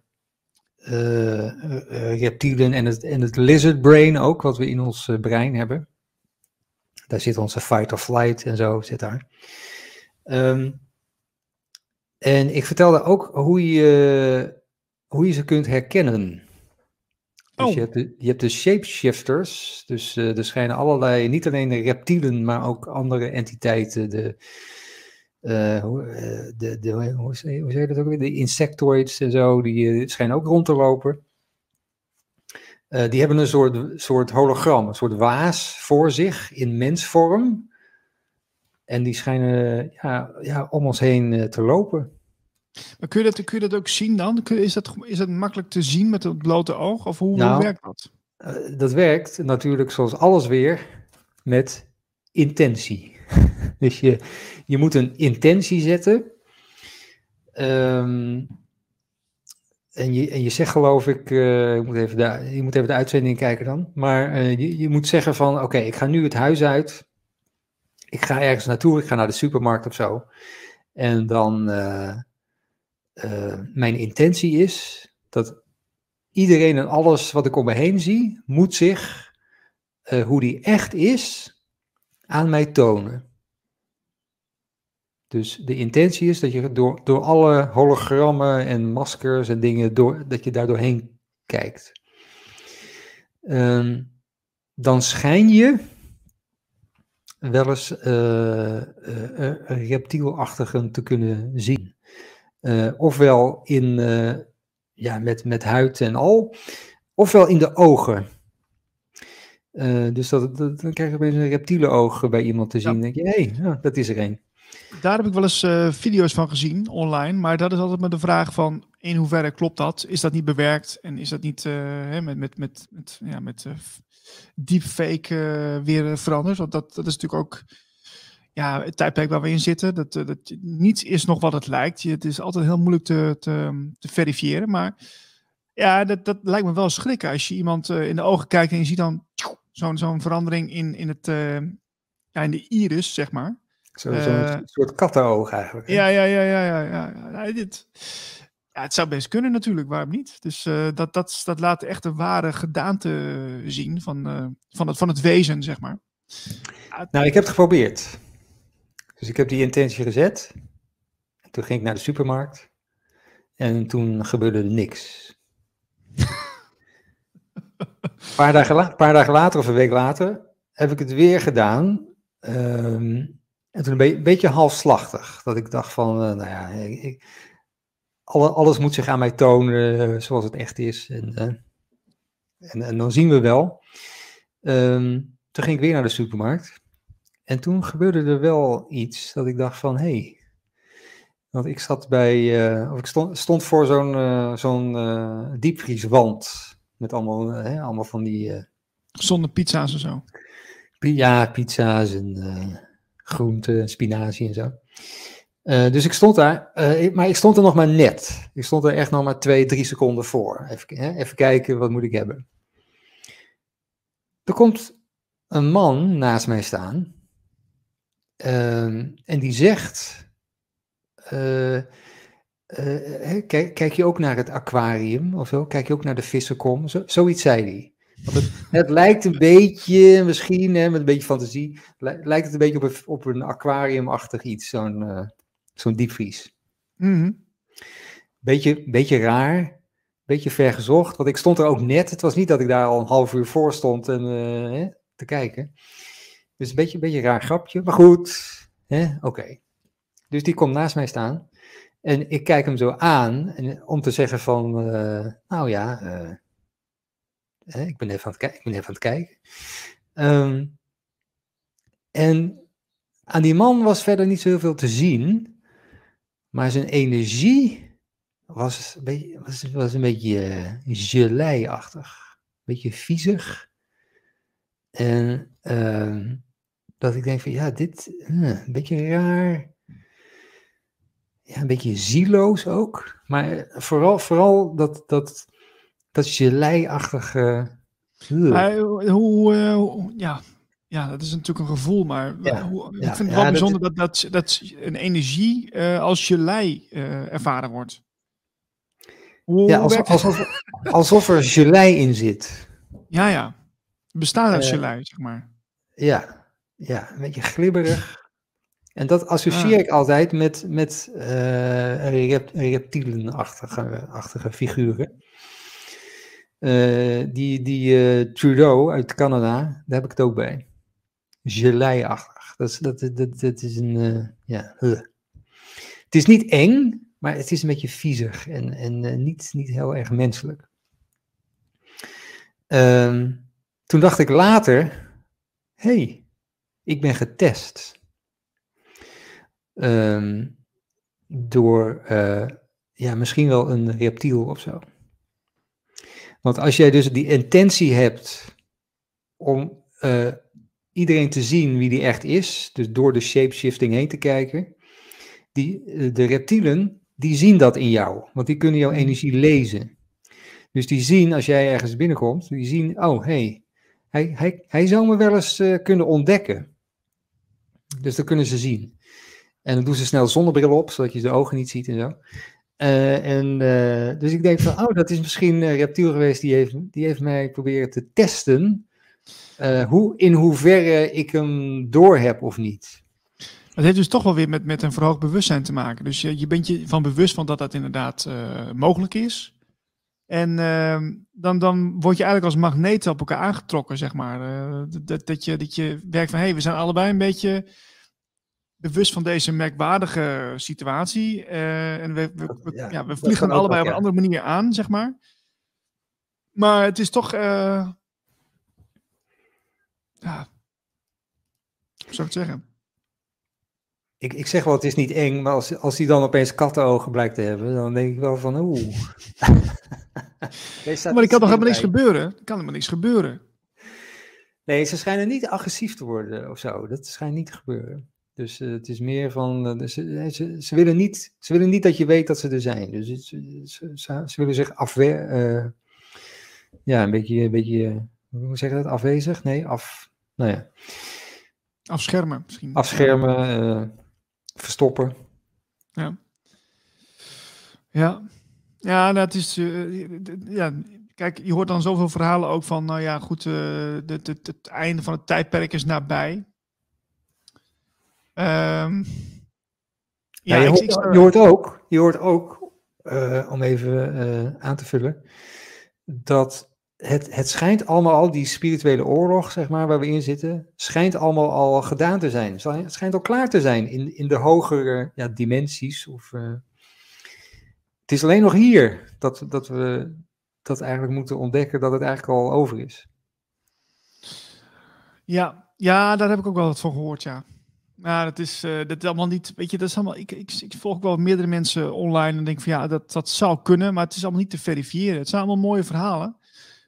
eh, eh, reptielen en het, en het lizard brain ook, wat we in ons brein hebben. Daar zit onze fight or flight en zo zit daar. Ehm, en ik vertelde ook hoe je, hoe je ze kunt herkennen. Dus Oh. je, hebt de, je hebt de shapeshifters, dus er schijnen allerlei, niet alleen de reptielen, maar ook andere entiteiten, de, eh, hoe, eh, de, de, hoe, zeg- hoe dat ook weer, de insectoids en zo, die eh, schijnen ook rond te lopen. Die hebben een soort, soort hologram, een soort waas voor zich in mensvorm. En die schijnen ja, ja, om ons heen te lopen. Maar kun je, dat, kun je dat ook zien dan? Kun, is, dat, is dat makkelijk te zien met het blote oog? Of hoe, hoe Nou, werkt dat? Dat werkt natuurlijk zoals alles weer met intentie. dus je, je moet een intentie zetten. Ehm, en, je, en je zegt geloof ik, eh, ik moet even de, je moet even de uitzending kijken dan. Maar eh, je, je moet zeggen van oké, ik ga nu het huis uit. Ik ga ergens naartoe, ik ga naar de supermarkt of zo. En dan, eh, mijn intentie is dat iedereen en alles wat ik om me heen zie, moet zich hoe die echt is aan mij tonen. Dus de intentie is dat je door, door alle hologrammen en maskers en dingen, door, dat je daar doorheen kijkt. Ehm, dan schijn je wel eens uh, uh, reptielachtigen te kunnen zien. ofwel in, ja, met, met huid en al, ofwel in de ogen. Dus dat, dat, dan krijg je opeens een reptiele oog bij iemand te zien. Ja. denk je, hé, hey, dat is er een. Daar heb ik wel eens uh, video's van gezien online, maar dat is altijd met de vraag van in hoeverre klopt dat? Is dat niet bewerkt en is dat niet uh, hè, met, met, met, met, ja, met deepfake weer veranderd? Want dat, dat is natuurlijk ook ja, het tijdperk waar we in zitten. Dat, dat, niets is nog wat het lijkt. Het is altijd heel moeilijk te, te, te verifiëren, maar ja, dat, dat lijkt me wel schrikken als je iemand in de ogen kijkt en je ziet dan zo'n zo'n verandering in, in, het, ja, in de iris, zeg maar. Zo'n uh, soort kattenoog eigenlijk. Ja, ja, ja, ja, ja. ja. ja, dit, ja het zou best kunnen natuurlijk, waarom niet? Dus dat, dat, dat laat echt de ware gedaante zien van, van, het, van het wezen, zeg maar. Nou, ik heb het geprobeerd. Dus ik heb die intentie gezet. Toen ging ik naar de supermarkt. En toen gebeurde niks. Een paar dagen, paar dagen later of een week later heb ik het weer gedaan. Um, en toen een beetje halfslachtig. Dat ik dacht van, uh, nou ja, ik, alles moet zich aan mij tonen uh, zoals het echt is. En, uh, en, en, dan zien we wel. Um, toen ging ik weer naar de supermarkt. En toen gebeurde er wel iets dat ik dacht van, hé. Hey, want ik zat bij, of ik stond, stond voor zo'n zo'n diepvrieswand. Met allemaal, allemaal van die... Zonder pizza's en zo. Ja, pizza's en groenten, spinazie en zo. Dus ik stond daar, maar ik stond er nog maar net. Ik stond er echt nog maar twee, drie seconden voor. Even, hè, even kijken, wat moet ik hebben? Er komt een man naast mij staan. Uh, en die zegt, eh, kijk, kijk, je ook naar het aquarium of zo? Kijk je ook naar de vissenkom? Zo, zoiets zei hij. Want het, het, lijkt een beetje, misschien hè, met een beetje fantasie, lijkt het een beetje op een, op een aquariumachtig iets, zo'n uh, zo'n diepvries. Mm beetje, beetje raar, beetje ver gezocht, want ik stond er ook net. Het was niet dat ik daar al een half uur voor stond en, uh, hè, te kijken. Dus een beetje een beetje raar grapje, maar goed, oké. Okay. Dus die komt naast mij staan en ik kijk hem zo aan en, om te zeggen van, uh, nou ja ik, ben even aan het, ik ben even aan het kijken. En aan die man was verder niet zo heel veel te zien. Maar zijn energie was een beetje, was, was een beetje uh, gelei-achtig. Een beetje viezig. En uh, dat ik denk van ja, dit een beetje raar. Ja, een beetje zieloos ook. Maar vooral, vooral dat, dat, dat gelei-achtige... Uh, hoe, uh, ja, ja, dat is natuurlijk een gevoel, maar ja, hoe, ik vind het wel bijzonder dat, dat, dat een energie uh, als gelei ervaren wordt. Hoe ja, alsof, alsof, alsof, er gelei in zit. Ja, ja. Bestaat uit gelei, zeg maar. Ja, ja, een beetje glibberig. En dat associeer ah. ik altijd met, met rep, reptielenachtige figuren. Uh, die die uh, Trudeau uit Canada, daar heb ik het ook bij. Gelei-achtig. Dat, dat, dat, dat is een, ja, huh. Het is niet eng, maar het is een beetje viezig en, en niet, niet heel erg menselijk. Um, toen dacht ik later, hey, ik ben getest. Um, door, ja, misschien wel een reptiel of zo. Want als jij dus die intentie hebt om uh, iedereen te zien wie die echt is, dus door de shapeshifting heen te kijken, die, uh, de reptielen, die zien dat in jou, want die kunnen jouw energie lezen. Dus die zien, als jij ergens binnenkomt, die zien, oh hey, hij, hij, hij zou me wel eens kunnen ontdekken. Dus dat kunnen ze zien. En dan doen ze snel zonnebril op, zodat je de ogen niet ziet en zo. Uh, en, uh, dus ik denk van, oh, dat is misschien een reptiel geweest die heeft, die heeft mij proberen te testen uh, hoe, in hoeverre ik hem door heb of niet. Het heeft dus toch wel weer met, met een verhoogd bewustzijn te maken. Dus je, je bent je van bewust van dat dat inderdaad mogelijk is. En uh, dan, dan word je eigenlijk als magneet op elkaar aangetrokken, zeg maar. Dat, dat, je, dat je werkt van, hé, hey, we zijn allebei een beetje bewust van deze merkwaardige situatie. Uh, en we, we, we, ja, we vliegen allebei op een andere manier aan, zeg maar. Maar het is toch... Uh, ja, hoe zou ik het zeggen? Ik, ik zeg wel, het is niet eng, maar als, als hij dan opeens kattenogen blijkt te hebben, dan denk ik wel van, oeh. maar er kan toch helemaal niks gebeuren? Er kan helemaal niks gebeuren. Nee, ze schijnen niet agressief te worden of zo. Dat schijnt niet te gebeuren. Dus uh, het is meer van, uh, ze, ze, ze, willen niet, ze willen niet dat je weet dat ze er zijn. Dus het, ze, ze, willen zich afwer, uh, ja, een beetje, een beetje, hoe zeg je dat, afwezig? Nee, af, nou ja. Afschermen misschien. Afschermen, verstoppen. Ja. Ja. Ja, dat is, ja, kijk, je hoort dan zoveel verhalen ook van, nou ja, goed, het, het, het einde van het tijdperk is nabij. Um, ja, je, hoort, je, hoort, ook, je hoort ook uh, om even uh, aan te vullen, dat het, het schijnt allemaal al, die spirituele oorlog, zeg maar, waar we in zitten, schijnt allemaal al gedaan te zijn. Het schijnt al klaar te zijn in, in de hogere ja, dimensies. Of, uh, het is alleen nog hier dat, dat we dat eigenlijk moeten ontdekken dat het eigenlijk al over is. Ja, ja daar heb ik ook wel wat van gehoord, ja. Nou, dat is, uh, dat is allemaal niet. Weet je, dat is allemaal. Ik, ik, ik volg wel meerdere mensen online en denk van ja, dat, dat zou kunnen, maar het is allemaal niet te verifiëren. Het zijn allemaal mooie verhalen.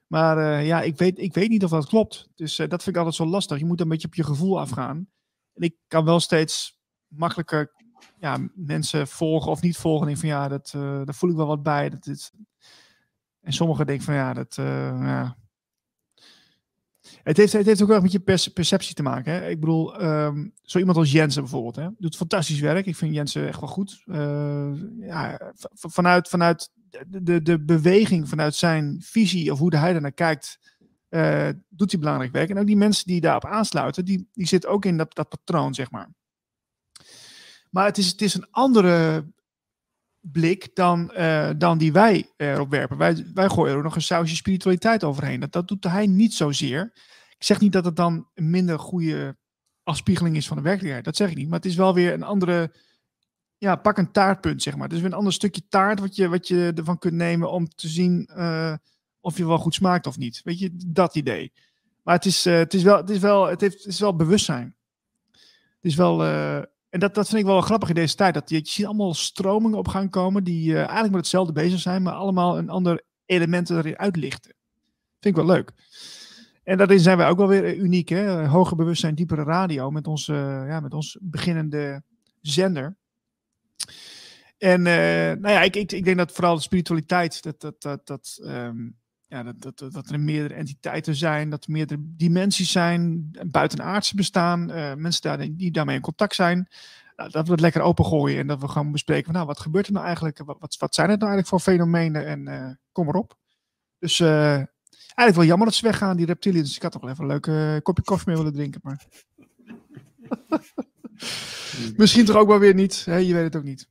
Maar uh, ja, ik weet, ik weet niet of dat klopt. Dus uh, dat vind ik altijd zo lastig. Je moet een beetje op je gevoel afgaan. En ik kan wel steeds makkelijker ja, mensen volgen of niet volgen. En van ja, dat, daar voel ik wel wat bij. Dat, dit... En sommigen denken van ja, dat, ja, het heeft, het ook wel met je perceptie te maken. Hè? Ik bedoel, um, zo iemand als Jensen bijvoorbeeld, hè? doet fantastisch werk. Ik vind Jensen echt wel goed. Uh, ja, vanuit, vanuit de, de beweging, vanuit zijn visie of hoe hij er naar kijkt, uh, doet hij belangrijk werk. En ook die mensen die daarop aansluiten, die, die zitten ook in dat, dat patroon, zeg maar. Maar het is, het is een andere blik dan, uh, dan die wij erop werpen. Wij, wij gooien er nog een sausje spiritualiteit overheen. Dat, dat doet hij niet zozeer. Ik zeg niet dat het dan een minder goede afspiegeling is van de werkelijkheid. Dat zeg ik niet. Maar het is wel weer een andere. Ja, pak een taartpunt, zeg maar. Het is weer een ander stukje taart wat je, wat je ervan kunt nemen om te zien uh, of je wel goed smaakt of niet. Weet je, dat idee. Maar het is, uh, het is wel, het is wel, het heeft, is wel bewustzijn. Het is wel, en dat, dat vind ik wel grappig in deze tijd. Dat je, je ziet allemaal stromingen op gang komen die eigenlijk met hetzelfde bezig zijn, maar allemaal een ander element erin uitlichten. Vind ik wel leuk. En daarin zijn wij ook wel weer uniek. Hè? Hoger bewustzijn, diepere radio met onze, ja, met ons beginnende zender. En nou ja, ik, ik, ik denk dat vooral de spiritualiteit, dat, dat, dat, dat, um, ja, dat, dat, dat er meerdere entiteiten zijn, dat er meerdere dimensies zijn, buitenaardse bestaan, uh, mensen daar, die daarmee in contact zijn. Nou, dat we het lekker opengooien en dat we gewoon bespreken van nou, wat gebeurt er nou eigenlijk? Wat, wat, zijn het nou eigenlijk voor fenomenen? En uh, kom erop. Dus Eigenlijk wel jammer dat ze weggaan, die reptilians. Dus ik had toch wel even een leuk uh, kopje koffie mee willen drinken. Maar... Misschien toch ook wel weer niet. Hè? Je weet het ook niet.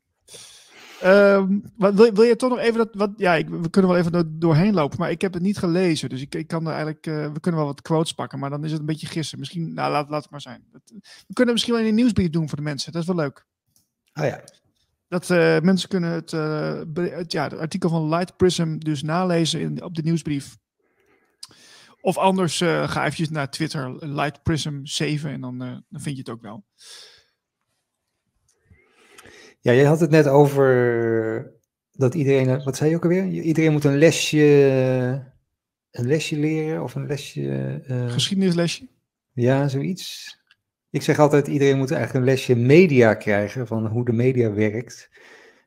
Um, wat, wil, wil, je toch nog even dat. Wat, ja, ik, we kunnen wel even doorheen lopen, maar ik heb het niet gelezen. Dus ik, ik kan er eigenlijk. Uh, we kunnen wel wat quotes pakken, maar dan is het een beetje gissen. Misschien. Nou, laat, laat het maar zijn. We kunnen misschien wel een nieuwsbrief doen voor de mensen. Dat is wel leuk. Oh ja. Dat uh, mensen kunnen het, uh, het, ja, het artikel van Light Prism dus nalezen in, op de nieuwsbrief. Of anders ga eventjes naar Twitter, Light Prism 7 en dan, dan vind je het ook wel. Ja, jij had het net over dat iedereen, wat zei je ook alweer? Iedereen moet een lesje, een lesje leren of een lesje... Uh... Geschiedenislesje? Ja, zoiets. Ik zeg altijd, iedereen moet eigenlijk een lesje media krijgen van hoe de media werkt.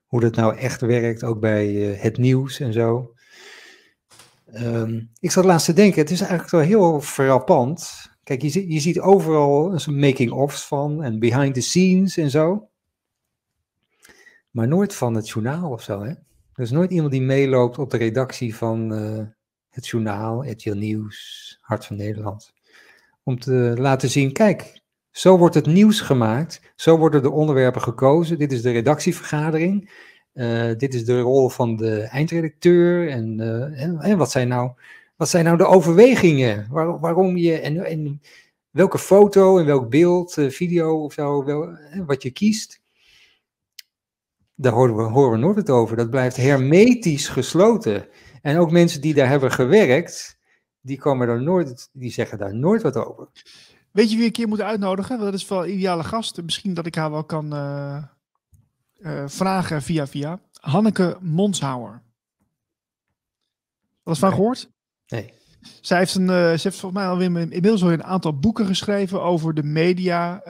Hoe dat nou echt werkt, ook bij het nieuws en zo. Um, ik zat laatst te denken, het is eigenlijk wel heel frappant. Kijk, je, je ziet overal making-ofs van en behind the scenes en zo. Maar nooit van het journaal of zo, hè? Er is nooit iemand die meeloopt op de redactie van uh, het journaal, RTL Nieuws, Hart van Nederland. Om te laten zien, kijk, zo wordt het nieuws gemaakt. Zo worden de onderwerpen gekozen. Dit is de redactievergadering. Uh, dit is de rol van de eindredacteur. En, uh, en, en, wat, zijn nou, wat zijn nou de overwegingen? Waar, waarom je. En, en welke foto en welk beeld, video of zo, wel, wat je kiest. Daar horen we, horen we nooit het over. Dat blijft hermetisch gesloten. En ook mensen die daar hebben gewerkt, die, komen er nooit, die zeggen daar nooit wat over. Weet je wie ik een keer moet uitnodigen? Dat is wel een ideale gast. Misschien dat ik haar wel kan uh, uh, vragen via via. Hanneke Monshouwer. Wat van gehoord? Nee. Zij heeft, een, uh, ze heeft volgens mij alweer inmiddels al een aantal boeken geschreven over de media.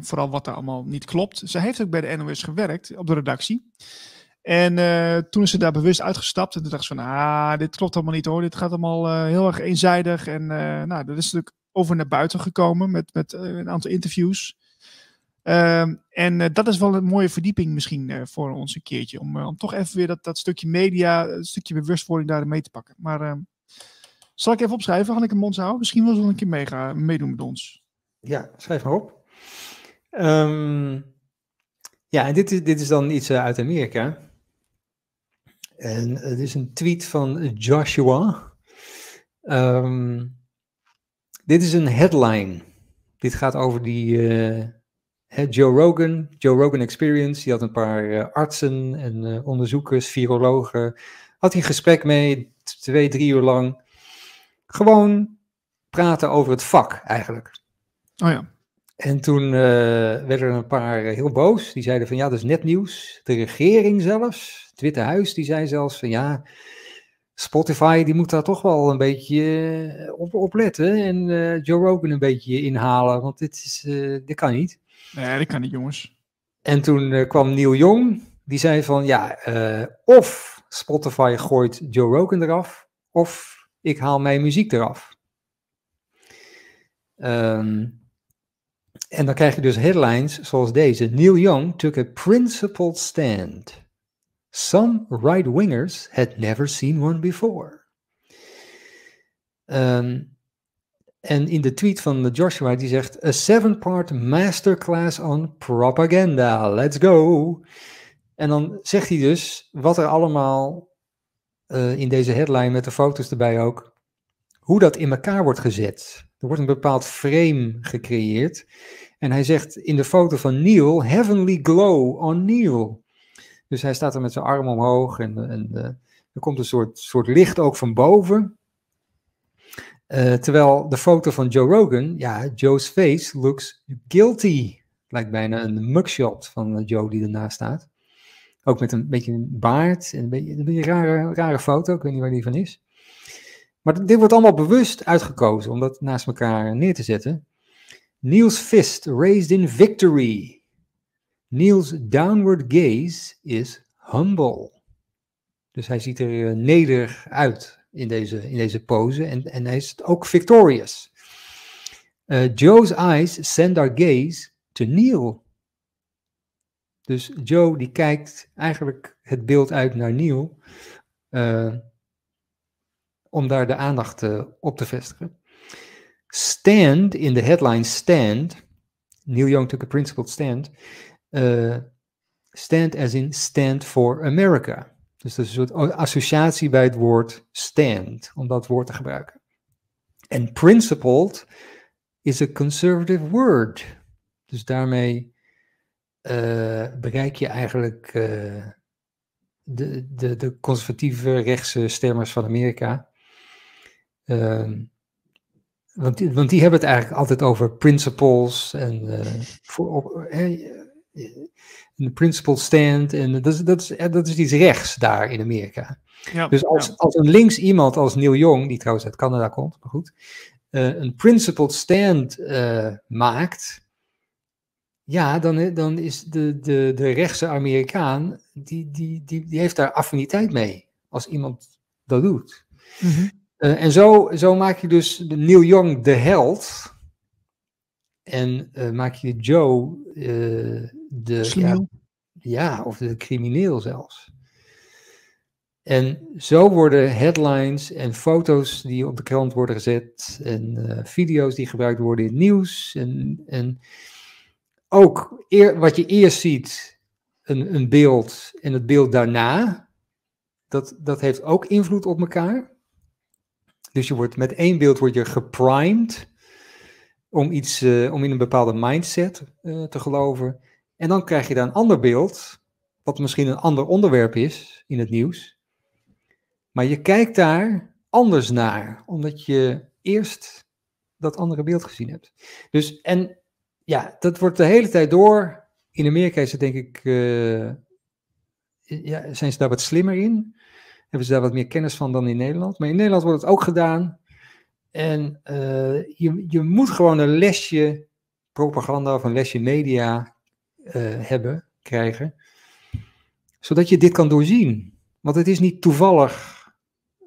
vooral wat er allemaal niet klopt. Ze heeft ook bij de NOS gewerkt op de redactie. En toen is ze daar bewust uitgestapt. En toen dacht ze van, ah, dit klopt allemaal niet hoor. Dit gaat allemaal heel erg eenzijdig. En nou, dat is natuurlijk over naar buiten gekomen met, met een aantal interviews. Uh, en dat is wel een mooie verdieping misschien voor ons een keertje. Om, om toch even weer dat, dat stukje media, een stukje bewustwording daarin mee te pakken. Maar ehm, zal ik even opschrijven, Hanneke Monshouw? Misschien wil ze wel een keer meega, meedoen met ons. Ja, schrijf maar op. Um, ja, en dit is, dit is dan iets uit Amerika. En het is een tweet van Joshua. Um, dit is een headline. Dit gaat over die uh, Joe Rogan, Joe Rogan Experience. Die had een paar uh, artsen en onderzoekers, virologen. Had hij een gesprek mee, twee, drie uur lang. Gewoon praten over het vak eigenlijk. Oh ja. En toen werden er een paar heel boos. Die zeiden van ja, dat is net nieuws. De regering zelfs, het Witte Huis, die zei zelfs van ja, Spotify die moet daar toch wel een beetje eh, op, op letten. En Joe Rogan een beetje inhalen, want dit, is, dit kan niet. Nee, dat kan niet, jongens. En toen kwam Neil Young, die zei van ja, of Spotify gooit Joe Rogan eraf, of ik haal mijn muziek eraf. Um, en dan krijg je dus headlines zoals deze. Neil Young took a principled stand. Some right-wingers had never seen one before. Um, en in de tweet van Joshua, die zegt: A seven-part masterclass on propaganda. Let's go. En dan zegt hij dus wat er allemaal uh, in deze headline met de foto's erbij ook, hoe dat in elkaar wordt gezet. Er wordt een bepaald frame gecreëerd. En hij zegt in de foto van Neil, heavenly glow on Neil. Dus hij staat er met zijn arm omhoog en, en uh, er komt een soort, soort licht ook van boven. Uh, terwijl de foto van Joe Rogan, ja, Joe's face looks guilty. Lijkt bijna een mugshot van Joe die ernaast staat. Ook met een beetje een baard en een beetje een, rare, rare foto. Ik weet niet waar die van is. Maar dit wordt allemaal bewust uitgekozen om dat naast elkaar neer te zetten. Neil's fist raised in victory. Neil's downward gaze is humble. Dus hij ziet er uh, nederig uit in deze, in deze pose en, en hij is ook victorious. Uh, Joe's eyes send our gaze to Neil. Dus Joe die kijkt eigenlijk het beeld uit naar Neil uh, om daar de aandacht op te vestigen. Stand in de headline stand. Neil Young took a principled stand uh, stand as in stand for America. Dus dat is een soort associatie bij het woord stand, om dat woord te gebruiken. En principled is a conservative word. Dus daarmee bereik je eigenlijk uh, de, de, de conservatieve rechtse stemmers van Amerika. Uh, want, die, want die hebben het eigenlijk altijd over principles en voor, een principle stand. En dat is, dat, is, dat is iets rechts daar in Amerika. Ja, dus als, ja. als een links iemand als Neil Young, die trouwens uit Canada komt, maar goed, uh, een principled stand uh, maakt, ja, dan, dan is de, de, de rechtse Amerikaan, die, die, die, die heeft daar affiniteit mee, als iemand dat doet. Mm -hmm. uh, en zo, zo maak je dus de Neil Young de held, en maak je Joe de, ja, ja, of de crimineel zelfs. En zo worden headlines en foto's die op de krant worden gezet en uh, video's die gebruikt worden in het nieuws. En, en ook eer, wat je eerst ziet, een, een beeld en het beeld daarna, dat, dat heeft ook invloed op elkaar. Dus je wordt met één beeld word je geprimed om, iets, uh, om in een bepaalde mindset uh, te geloven. En dan krijg je daar een ander beeld, wat misschien een ander onderwerp is in het nieuws. Maar je kijkt daar anders naar, omdat je eerst dat andere beeld gezien hebt. Dus, en ja, dat wordt de hele tijd door. In Amerika is het denk ik, uh, ja, zijn ze daar wat slimmer in. Hebben ze daar wat meer kennis van dan in Nederland. Maar in Nederland wordt het ook gedaan. En uh, je, je moet gewoon een lesje propaganda of een lesje media uh, hebben, krijgen. Zodat je dit kan doorzien. Want het is niet toevallig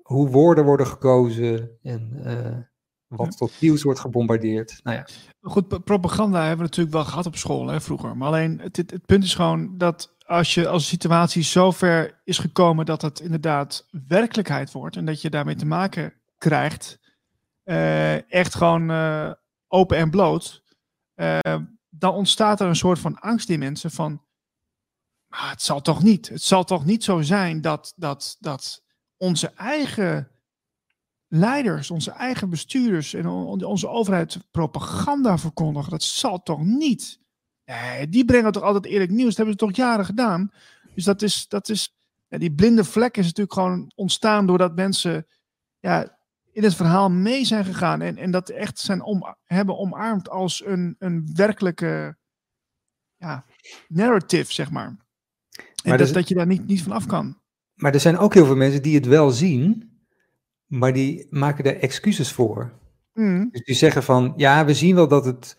hoe woorden worden gekozen en wat tot nieuws wordt gebombardeerd. Nou ja. Goed, propaganda hebben we natuurlijk wel gehad op school hè, vroeger. Maar alleen het, het, punt is gewoon dat als je als de situatie zover is gekomen dat het inderdaad werkelijkheid wordt en dat je daarmee te maken krijgt, uh, echt gewoon uh, open en bloot, dan ontstaat er een soort van angst in mensen van, maar het zal toch niet, het zal toch niet zo zijn dat, dat, dat onze eigen leiders, onze eigen bestuurders en onze overheid propaganda verkondigen. Dat zal toch niet? Nee, die brengen toch altijd eerlijk nieuws. Dat hebben ze toch jaren gedaan. Dus dat is, dat is ja, die blinde vlek is natuurlijk gewoon ontstaan doordat mensen ja, in het verhaal mee zijn gegaan en, en dat echt zijn om, hebben omarmd als een, een werkelijke ja, narrative, zeg maar. En maar dat, dus, dat je daar niet, niet van af kan. Maar er zijn ook heel veel mensen die het wel zien, maar die maken er excuses voor. Mm. Dus die zeggen van, ja, we zien wel dat het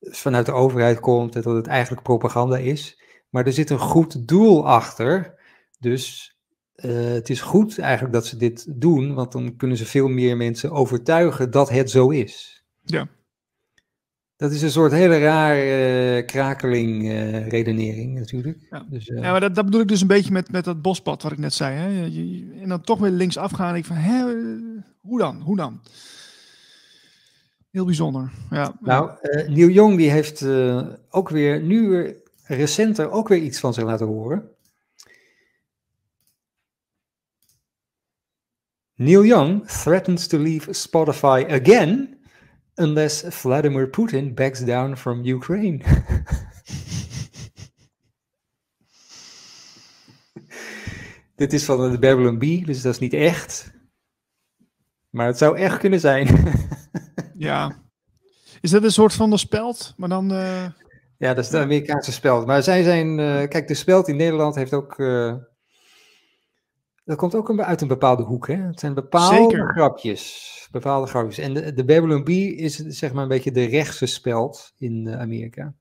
vanuit de overheid komt en dat het eigenlijk propaganda is, maar er zit een goed doel achter. Dus uh, het is goed eigenlijk dat ze dit doen, want dan kunnen ze veel meer mensen overtuigen dat het zo is. Ja. Dat is een soort hele rare uh, krakeling uh, redenering natuurlijk. Ja, dus, uh... ja maar dat, dat, bedoel ik dus een beetje met, met dat bospad wat ik net zei. Hè? Je, en dan toch weer links afgaan. Ik van, hè, hoe dan? Hoe dan? Heel bijzonder. Ja. Nou, Neil Young die heeft ook weer, nu recenter, ook weer iets van zich laten horen. Neil Young threatens to leave Spotify again unless Vladimir Putin backs down from Ukraine. Dit is van de Babylon Bee, dus dat is niet echt. Maar het zou echt kunnen zijn. ja. Is dat een soort van de speld? Maar dan. Uh... Ja, dat is de Amerikaanse speld. Maar zij zijn. Uh, kijk, de speld in Nederland heeft ook. Uh, dat komt ook uit een bepaalde hoek. Hè? Het zijn bepaalde Zeker. grapjes bepaalde grapjes. En de, de Babylon Bee is zeg maar een beetje de rechtse speld in uh, Amerika.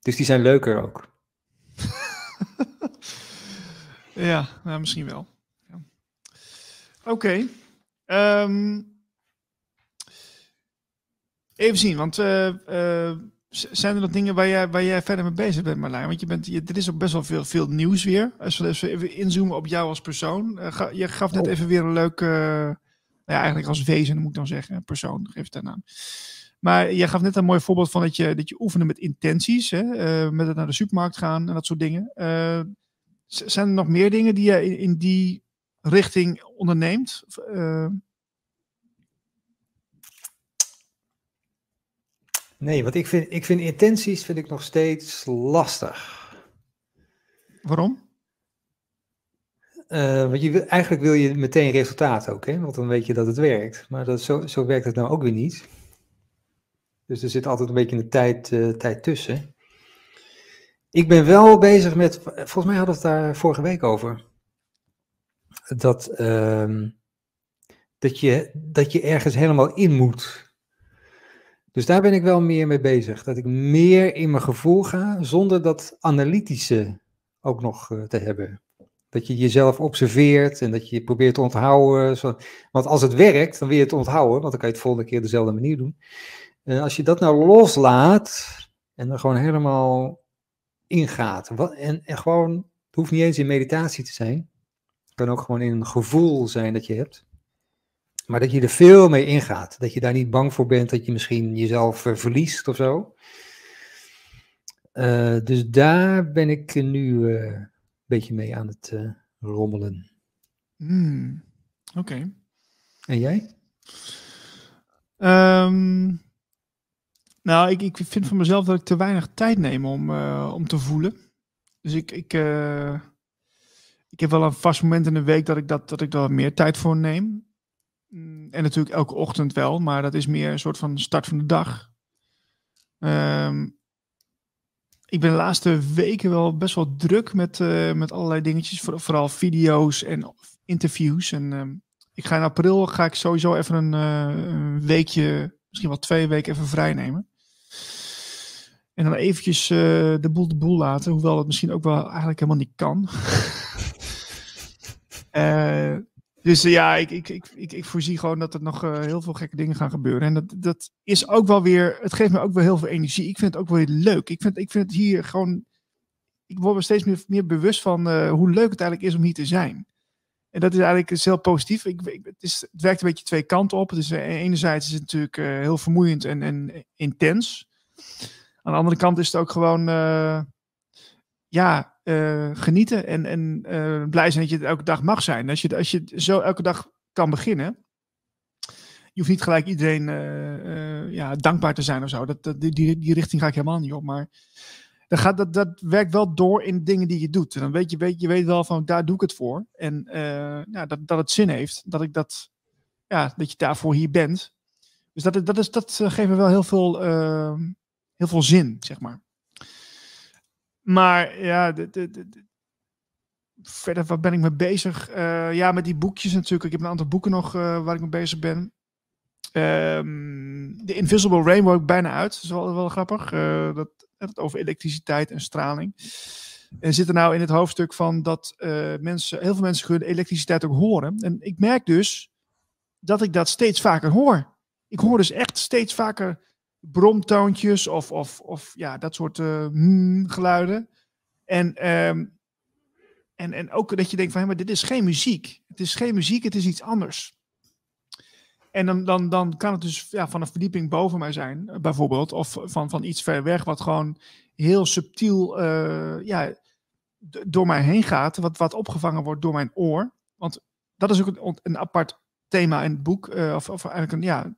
Dus die zijn leuker ook. ja, nou, misschien wel. Ja. Oké. Okay. Um, ehm, even zien, want uh, uh, zijn er nog dingen waar jij, waar jij verder mee bezig bent, Marlijn? Want je bent, je, er is ook best wel veel, veel nieuws weer. Als we even inzoomen op jou als persoon. Uh, ga, je gaf net oh. even weer een leuke, uh, ja, eigenlijk als wezen moet ik dan zeggen, persoon, geef het een naam. Maar je gaf net een mooi voorbeeld van dat je, dat je oefenen met intenties, hè? Uh, met het naar de supermarkt gaan en dat soort dingen. zijn er nog meer dingen die je in, in die richting onderneemt? Nee, want ik vind, ik vind intenties vind ik nog steeds lastig. Waarom? Uh, want je, eigenlijk wil je meteen resultaat ook, hè? want dan weet je dat het werkt. Maar dat, zo, zo werkt het nou ook weer niet. Dus er zit altijd een beetje een tijd, uh, tijd tussen. Ik ben wel bezig met, volgens mij hadden we het daar vorige week over. Dat, uh, dat, je, dat je ergens helemaal in moet. Dus daar ben ik wel meer mee bezig. Dat ik meer in mijn gevoel ga, zonder dat analytische ook nog uh, te hebben. Dat je jezelf observeert en dat je probeert te onthouden. Want als het werkt, dan wil je het onthouden, want dan kan je het volgende keer dezelfde manier doen. En als je dat nou loslaat en er gewoon helemaal ingaat. En, en gewoon Het hoeft niet eens in meditatie te zijn. Het kan ook gewoon in een gevoel zijn dat je hebt. Maar dat je er veel mee ingaat. Dat je daar niet bang voor bent dat je misschien jezelf uh, verliest of zo. Uh, dus daar ben ik nu uh, een beetje mee aan het rommelen. Hmm. Oké. Okay. En jij? Um, nou, ik, ik vind van mezelf dat ik te weinig tijd neem om, om te voelen. Dus ik, ik, ik heb wel een vast moment in de week dat ik, dat, dat ik daar meer tijd voor neem. Mm, en natuurlijk elke ochtend wel, maar dat is meer een soort van start van de dag. Um, ik ben de laatste weken wel best wel druk met, uh, met allerlei dingetjes, vooral video's en interviews. En um, ik ga in april ga ik sowieso even een, uh, een, weekje, misschien wel twee weken even vrij nemen. En dan eventjes uh, de boel de boel laten, hoewel het misschien ook wel eigenlijk helemaal niet kan. Dus uh, ja, ik, ik, ik, ik, ik voorzie gewoon dat er nog uh, heel veel gekke dingen gaan gebeuren. En dat, dat is ook wel weer, het geeft me ook wel heel veel energie. Ik vind het ook wel weer leuk. Ik vind, ik vind het hier gewoon, ik word me steeds meer, meer bewust van uh, hoe leuk het eigenlijk is om hier te zijn. En dat is eigenlijk heel positief. Ik, ik, het, is, het werkt een beetje twee kanten op. Dus enerzijds is het natuurlijk heel vermoeiend en, en intens. Aan de andere kant is het ook gewoon, ja, uh, genieten en, en uh, blij zijn dat je het elke dag mag zijn. Als je, als je zo elke dag kan beginnen, je hoeft niet gelijk iedereen uh, ja, dankbaar te zijn of zo. Dat, dat, die, die richting ga ik helemaal niet op. Maar dat, gaat, dat, dat werkt wel door in dingen die je doet. En dan weet je, weet, je weet wel van daar doe ik het voor. En ja, dat, dat het zin heeft. Dat ik dat, ja, dat je daarvoor hier bent. Dus dat, dat, is, dat geeft me wel heel veel, heel veel zin, zeg maar. Maar ja, de, de, de, verder, wat ben ik mee bezig? Uh, ja, met die boekjes natuurlijk. Ik heb een aantal boeken nog uh, waar ik mee bezig ben. Um, de Invisible Rainbow bijna uit. Dat is wel, wel grappig. Uh, dat, dat over elektriciteit en straling. En zit er nou in het hoofdstuk van dat mensen, heel veel mensen kunnen elektriciteit ook horen. En ik merk dus dat ik dat steeds vaker hoor. Ik hoor dus echt steeds vaker bromtoontjes of, of, of ja, dat soort uh, geluiden. En, um, en, en ook dat je denkt van, hé, maar dit is geen muziek. Het is geen muziek, het is iets anders. En dan, dan, dan kan het dus ja, van een verdieping boven mij zijn, eh, bijvoorbeeld. Of van, van iets ver weg, wat gewoon heel subtiel uh, ja, door mij heen gaat. Wat, wat opgevangen wordt door mijn oor. Want dat is ook een, apart thema in het boek. Of, of eigenlijk een, ja,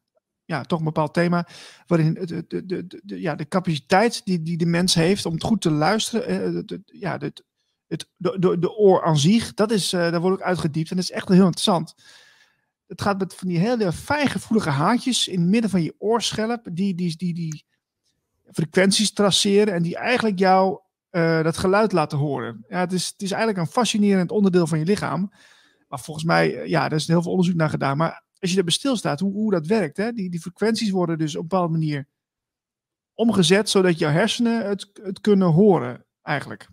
ja, toch een bepaald thema. Waarin de, de, de, de, ja, de capaciteit die, die de mens heeft om goed te luisteren. Eh, de, ja, de, het, de, de, oor aan zich, dat is, uh, daar wordt ook uitgediept. En dat is echt heel interessant. Het gaat met van die hele fijngevoelige haartjes in het midden van je oorschelp. Die, die, die, die frequenties traceren. En die eigenlijk jou dat geluid laten horen. Ja, het, is, het is eigenlijk een fascinerend onderdeel van je lichaam. Maar volgens mij, ja, er is heel veel onderzoek naar gedaan. Maar als je erbij stilstaat, hoe, hoe dat werkt. Hè? Die, die frequenties worden dus op een bepaalde manier omgezet, zodat jouw hersenen het, het kunnen horen, eigenlijk.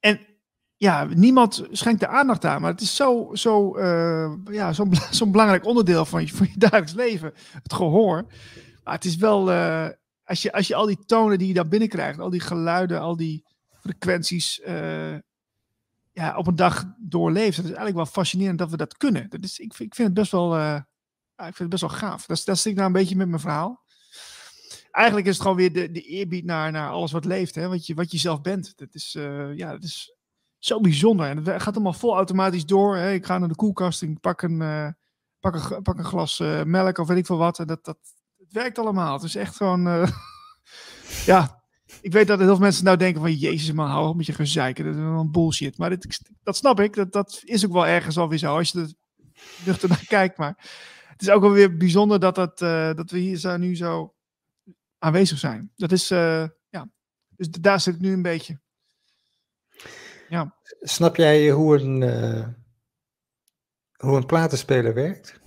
En ja, niemand schenkt er aandacht aan, maar het is zo, zo, uh, ja, zo'n zo belangrijk onderdeel van je, van je dagelijks leven, het gehoor. Maar het is wel, uh, als, je, als je al die tonen die je daar binnenkrijgt, al die geluiden, al die frequenties, uh, ja, op een dag doorleeft. Het is eigenlijk wel fascinerend dat we dat kunnen. Dat is, ik, ik vind het best wel, uh, ik vind het best wel gaaf. Dat, dat zit ik nou een beetje met mijn verhaal. Eigenlijk is het gewoon weer de, de eerbied naar, naar alles wat leeft. Hè? Wat, je, wat je zelf bent. Dat is, uh, ja, dat is zo bijzonder. En het gaat allemaal vol automatisch door. Hè? Ik ga naar de koelkast en pak een, uh, pak een, pak een glas melk of weet ik veel wat. En dat, dat, het werkt allemaal. Het is echt gewoon... ja, ik weet dat heel veel mensen nou denken van... Jezus man, hou op met je gezeiken. Dat is wel bullshit. Maar dat snap ik. Dat, dat is ook wel ergens alweer zo. Als je er nuchter naar kijkt. Maar het is ook wel weer bijzonder dat, dat, uh, dat we hier zo, nu zo aanwezig zijn. Dat is... Uh, ja. Dus daar zit ik nu een beetje. Ja. Snap jij hoe een, uh, hoe een platenspeler werkt?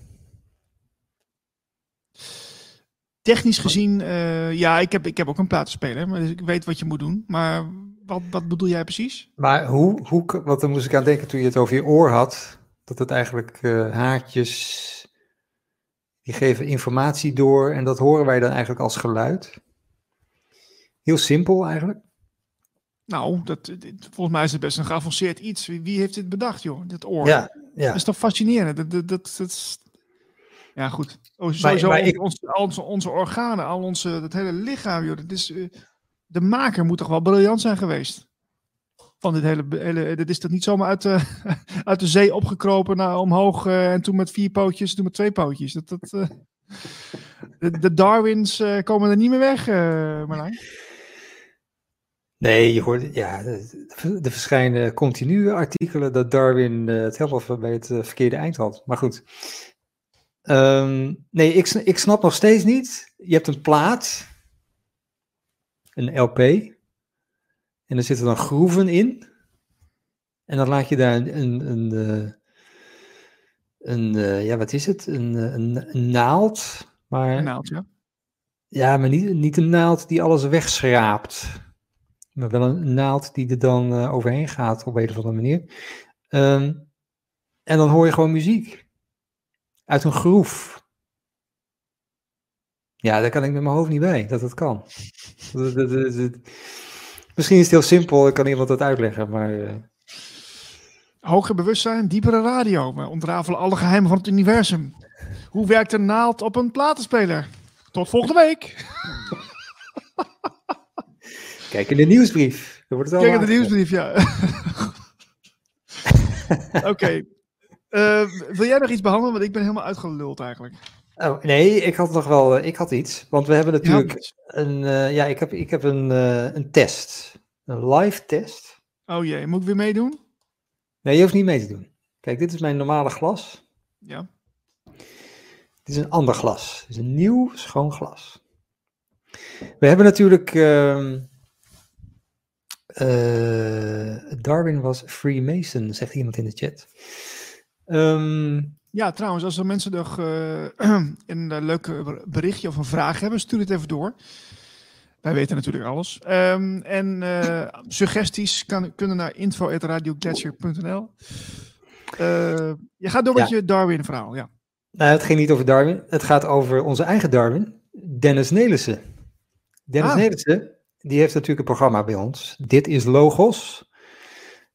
Technisch gezien, uh, ja, ik heb, ik heb ook een platenspeler, maar dus ik weet wat je moet doen. Maar wat, wat bedoel jij precies? Maar hoe, hoe, want dan moest ik aan denken toen je het over je oor had, dat het eigenlijk uh, haartjes, die geven informatie door en dat horen wij dan eigenlijk als geluid. Heel simpel eigenlijk. Nou, dat, dit- volgens mij is het best een geavanceerd iets. Wie, wie heeft dit bedacht, joh? Dit oor. Ja, ja. Dat is toch fascinerend? Dat, dat, dat, dat Ja, goed. Oh, sowieso maar ik- onze, onze organen, al onze, het hele lichaam, joh. Dat is, eh, de maker moet toch wel briljant zijn geweest? Van dit hele, hele dit is toch niet zomaar uit de, uit de zee opgekropen naar omhoog eh, en toen met vier pootjes, toen met twee pootjes. Dat, dat, eh, de, de Darwins eh, komen er niet meer weg, eh Marlijn. Nee, je hoort, ja, er er verschijnen continu artikelen dat Darwin eh, het helemaal bij het eh, verkeerde eind had. Maar goed. Ehm, nee, ik, ik snap nog steeds niet. Je hebt een plaat, een LP, en er zitten dan groeven in. En dan laat je daar een, een, een, eh, een eh, ja, wat is het? Een, eh, een, een naald. Maar Een naald, ja. ja, maar niet, niet een naald die alles wegschraapt. Maar wel een naald die er dan overheen gaat op een of andere manier. Ehm, en dan hoor je gewoon muziek. Uit een groef. Ja, daar kan ik met mijn hoofd niet bij, dat het kan. Dat- dat- dat- dat- Misschien is het heel simpel, ik kan iemand dat uitleggen, maar... eh, Hoger bewustzijn, diepere radio. We ontrafelen alle geheimen van het universum. Hoe werkt een naald op een platenspeler? Tot volgende week. kijk in de nieuwsbrief. Wordt het Kijk in de nieuwsbrief, ja. Oké. Wil jij nog iets behandelen? Want ik ben helemaal uitgeluld eigenlijk. Oh, nee, ik had nog wel, eh, ik had iets. Want we hebben natuurlijk Ja. een, eh, ja, ik heb, ik heb een, eh, een test. Een live test. Oh jee, moet ik weer meedoen? Nee, je hoeft niet mee te doen. Kijk, dit is mijn normale glas. Ja. Dit is een ander glas. Dit is een nieuw, schoon glas. We hebben natuurlijk. ehm, eh, Darwin was Freemason, zegt iemand in de chat. Ehm, Ja, trouwens, als er mensen nog eh, een eh, leuke berichtje of een vraag hebben, stuur het even door. Wij weten natuurlijk alles. Ehm, en eh, suggesties kan, kunnen naar info.radioglacier.nl. Eh je gaat door met je Darwin-verhaal, ja. nou, het ging niet over Darwin. Het gaat over onze eigen Darwin, Dennis Nelissen. Dennis Ah. Nelissen, die heeft natuurlijk een programma bij ons. Dit is Logos.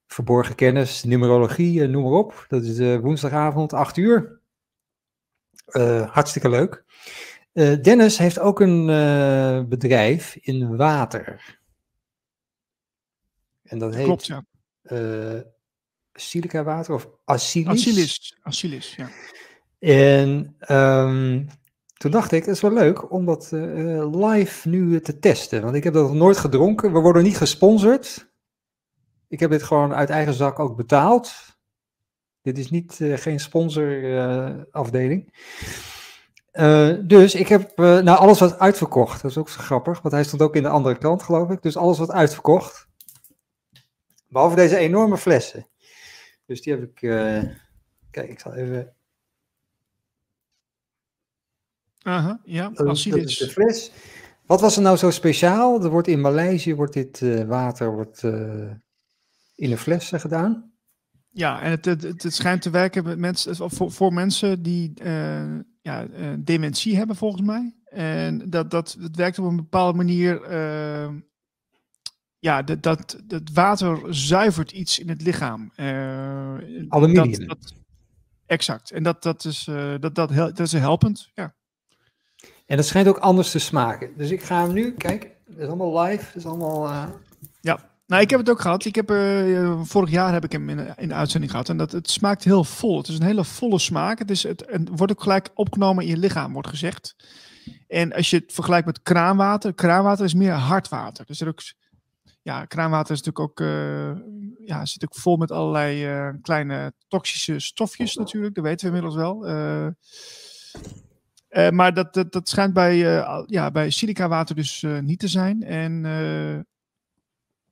Verborgen kennis, numerologie, eh, noem maar op. Dat is eh, woensdagavond, 8 uur. Eh, hartstikke leuk. Dennis heeft ook een bedrijf in water. En dat heet Klopt, ja. silica water of acylis. Acilis. Acilis, ja. En ehm, toen dacht ik, het is wel leuk om dat live nu te testen. Want ik heb dat nog nooit gedronken. We worden niet gesponsord. Ik heb dit gewoon uit eigen zak ook betaald. Dit is niet, eh, geen sponsorafdeling. dus ik heb, eh, nou alles wat uitverkocht. Dat is ook zo grappig, want hij stond ook in de andere kant geloof ik. Dus alles wat uitverkocht. Behalve deze enorme flessen. Dus die heb ik, eh, kijk ik zal even Aha, ja, Dat is- dat is de fles. Wat was er nou zo speciaal? Er wordt in Maleisië wordt dit eh, water wordt, eh, in een fles gedaan. Ja, en het, het, het, schijnt te werken met mensen, voor, voor mensen die eh, ja, eh, dementie hebben, volgens mij. En dat, dat het werkt op een bepaalde manier. eh, ja, dat, dat, dat water zuivert iets in het lichaam. Aluminium. Dat, dat, exact. En dat, dat, is, dat, dat, hel- dat is helpend. Ja. En dat schijnt ook anders te smaken. Dus ik ga hem nu, kijk, het is allemaal live. Het is allemaal, eh, Nou, ik heb het ook gehad. Ik heb, eh, vorig jaar heb ik hem in, in de uitzending gehad. En dat, het smaakt heel vol. Het is een hele volle smaak. Het, is, het, wordt ook gelijk opgenomen in je lichaam, wordt gezegd. En als je het vergelijkt met kraanwater. Kraanwater is meer hard water. Dus er ook, ja, kraanwater is natuurlijk ook, eh, ja, zit ook vol met allerlei eh, kleine toxische stofjes natuurlijk. Dat weten we inmiddels wel. Eh, eh, maar dat, dat, schijnt bij, eh, ja, bij silica water dus eh, niet te zijn. En eh,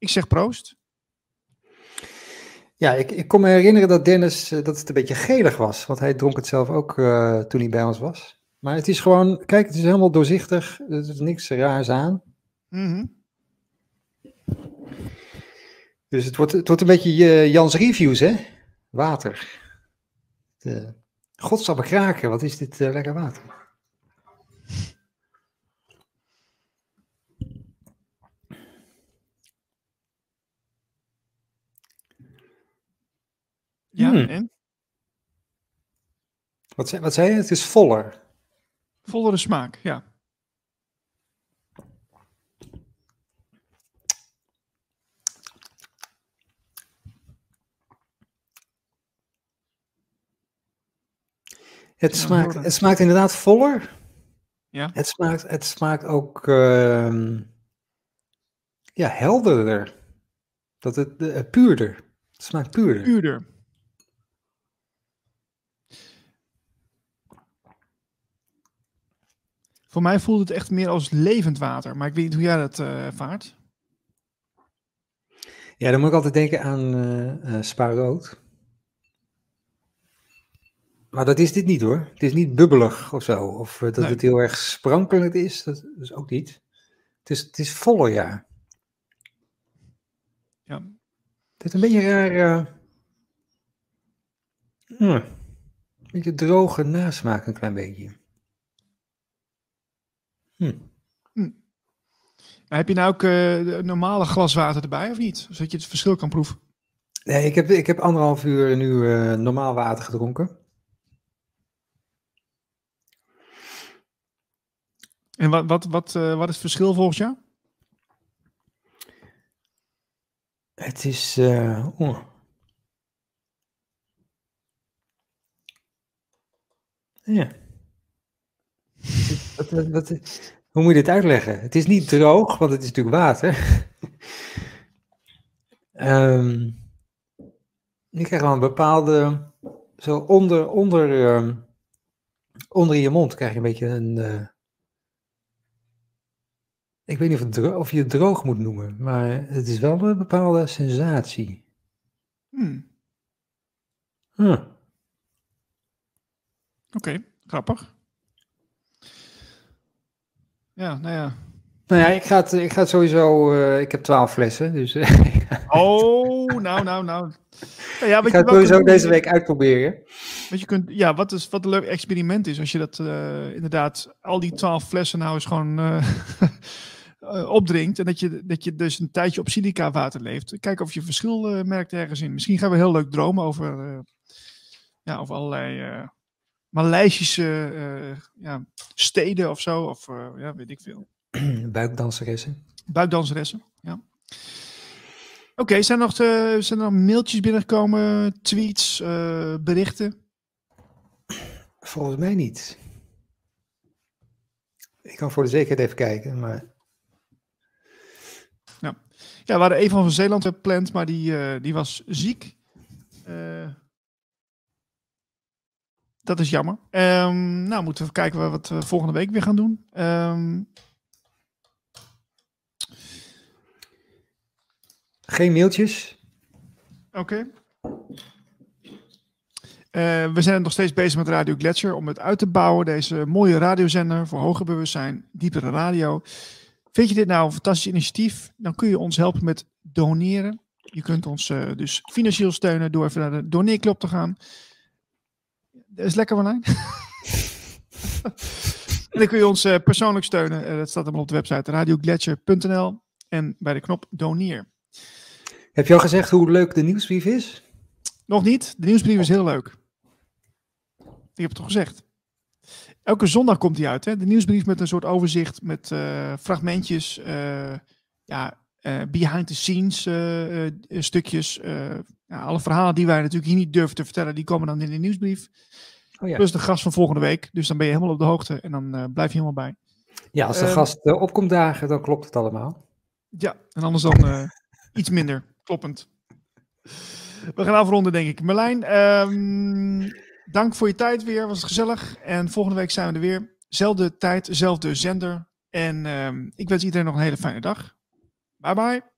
ik zeg proost. ja, ik, ik kon me herinneren dat Dennis, eh, dat het een beetje gelig was. Want hij dronk het zelf ook eh, toen hij bij ons was. Maar het is gewoon, kijk, het is helemaal doorzichtig. Er is niks raars aan. Mhm. Dus het wordt, het wordt een beetje eh, Jans Reviews, hè? Water. De, Godsamme kraken, wat is dit lekker water. Ja, Hmm. en? Wat zei, wat zei je? Het is voller. Vollere smaak, ja. Het, smaakt, het smaakt inderdaad voller. Ja. Het smaakt, het smaakt ook ehm, ja, helderder. Dat het eh, puurder. Het smaakt puurder. Puurder. Voor mij voelt het echt meer als levend water. Maar ik weet niet hoe jij dat eh, ervaart. Ja, dan moet ik altijd denken aan eh eh Spa Rood. Maar dat is dit niet hoor. Het is niet bubbelig of zo. Of eh, dat Nee. het heel erg sprankelend is. Dat is ook niet. Het is, het is voller, ja. Ja. Het heeft een beetje raar... eh, hmm, een beetje droge nasmaak, een klein beetje. Hm. Maar heb je nou ook eh, normale glas water erbij of niet? Zodat je het verschil kan proeven. Nee, ik heb, ik heb anderhalf uur nu eh, normaal water gedronken. En wat, wat, wat, eh, wat is het verschil volgens jou? Het is. eh, oeh. Ja. Wat, wat, wat- hoe moet je dit uitleggen? Het is niet droog, want het is natuurlijk water. Ehm je krijgt wel een bepaalde. Zo onder, onder, ehm, onder je mond krijg je een beetje een. eh, ik weet niet of, of je het droog moet noemen, maar het is wel een bepaalde sensatie. Hmm, Huh. Oké, grappig. Ja, nou ja. Nou ja, ik ga het, ik ga het sowieso. eh, ik heb twaalf flessen, dus eh, Oh, nou, nou, nou. Nou ja, ik ga je het sowieso deze week uitproberen. Wat je kunt, ja, wat, is, wat een leuk experiment is. Als je dat eh, inderdaad, al die twaalf flessen nou eens gewoon opdrinkt. En dat je, dat je dus een tijdje op silica water leeft. Kijk of je verschil merkt ergens in. Misschien gaan we heel leuk dromen over, ja, over allerlei Maleisische eh, ja, steden of zo. Of eh, ja, weet ik veel. Buikdanseressen. Buikdanseressen, ja. Oké, zijn, er nog, eh, zijn er nog mailtjes binnengekomen, tweets, berichten? Volgens mij niet. Ik kan voor de zekerheid even kijken, maar. Ja, we hadden Eva van Zeeland gepland, maar die, die was ziek. Eh, dat is jammer. Ehm, nou, moeten we kijken wat we volgende week weer gaan doen. Ehm, Geen mailtjes. Oké. Eh, we zijn nog steeds bezig met Radio Gletscher om het uit te bouwen. Deze mooie radiozender voor hoger bewustzijn, diepere radio. Vind je dit nou een fantastisch initiatief? Dan kun je ons helpen met doneren. Je kunt ons eh, dus financieel steunen door even naar de doneerklop te gaan. Dat is lekker, Marlijn. en dan kun je ons eh, persoonlijk steunen. Eh, dat staat allemaal op de website radiogletscher.nl en bij de knop doneer. Heb je al gezegd hoe leuk de nieuwsbrief is? Nog niet. De nieuwsbrief is heel leuk. Ik heb het toch gezegd. Elke zondag komt die uit. Hè? De nieuwsbrief met een soort overzicht met eh, fragmentjes, ja, eh, behind the scenes stukjes. Ja, alle verhalen die wij natuurlijk hier niet durven te vertellen, die komen dan in de nieuwsbrief. Oh ja. Plus de gast van volgende week. Dus dan ben je helemaal op de hoogte en dan eh, blijf je helemaal bij. ja, als de ehm, gast eh, opkomt dagen, dan klopt het allemaal. Ja, en anders dan eh, iets minder. Kloppend. We gaan afronden, denk ik. Merlijn, ehm, dank voor je tijd weer. Was het gezellig. En volgende week zijn we er weer. Zelfde tijd, zelfde zender. En ehm, ik wens iedereen nog een hele fijne dag. Bye bye.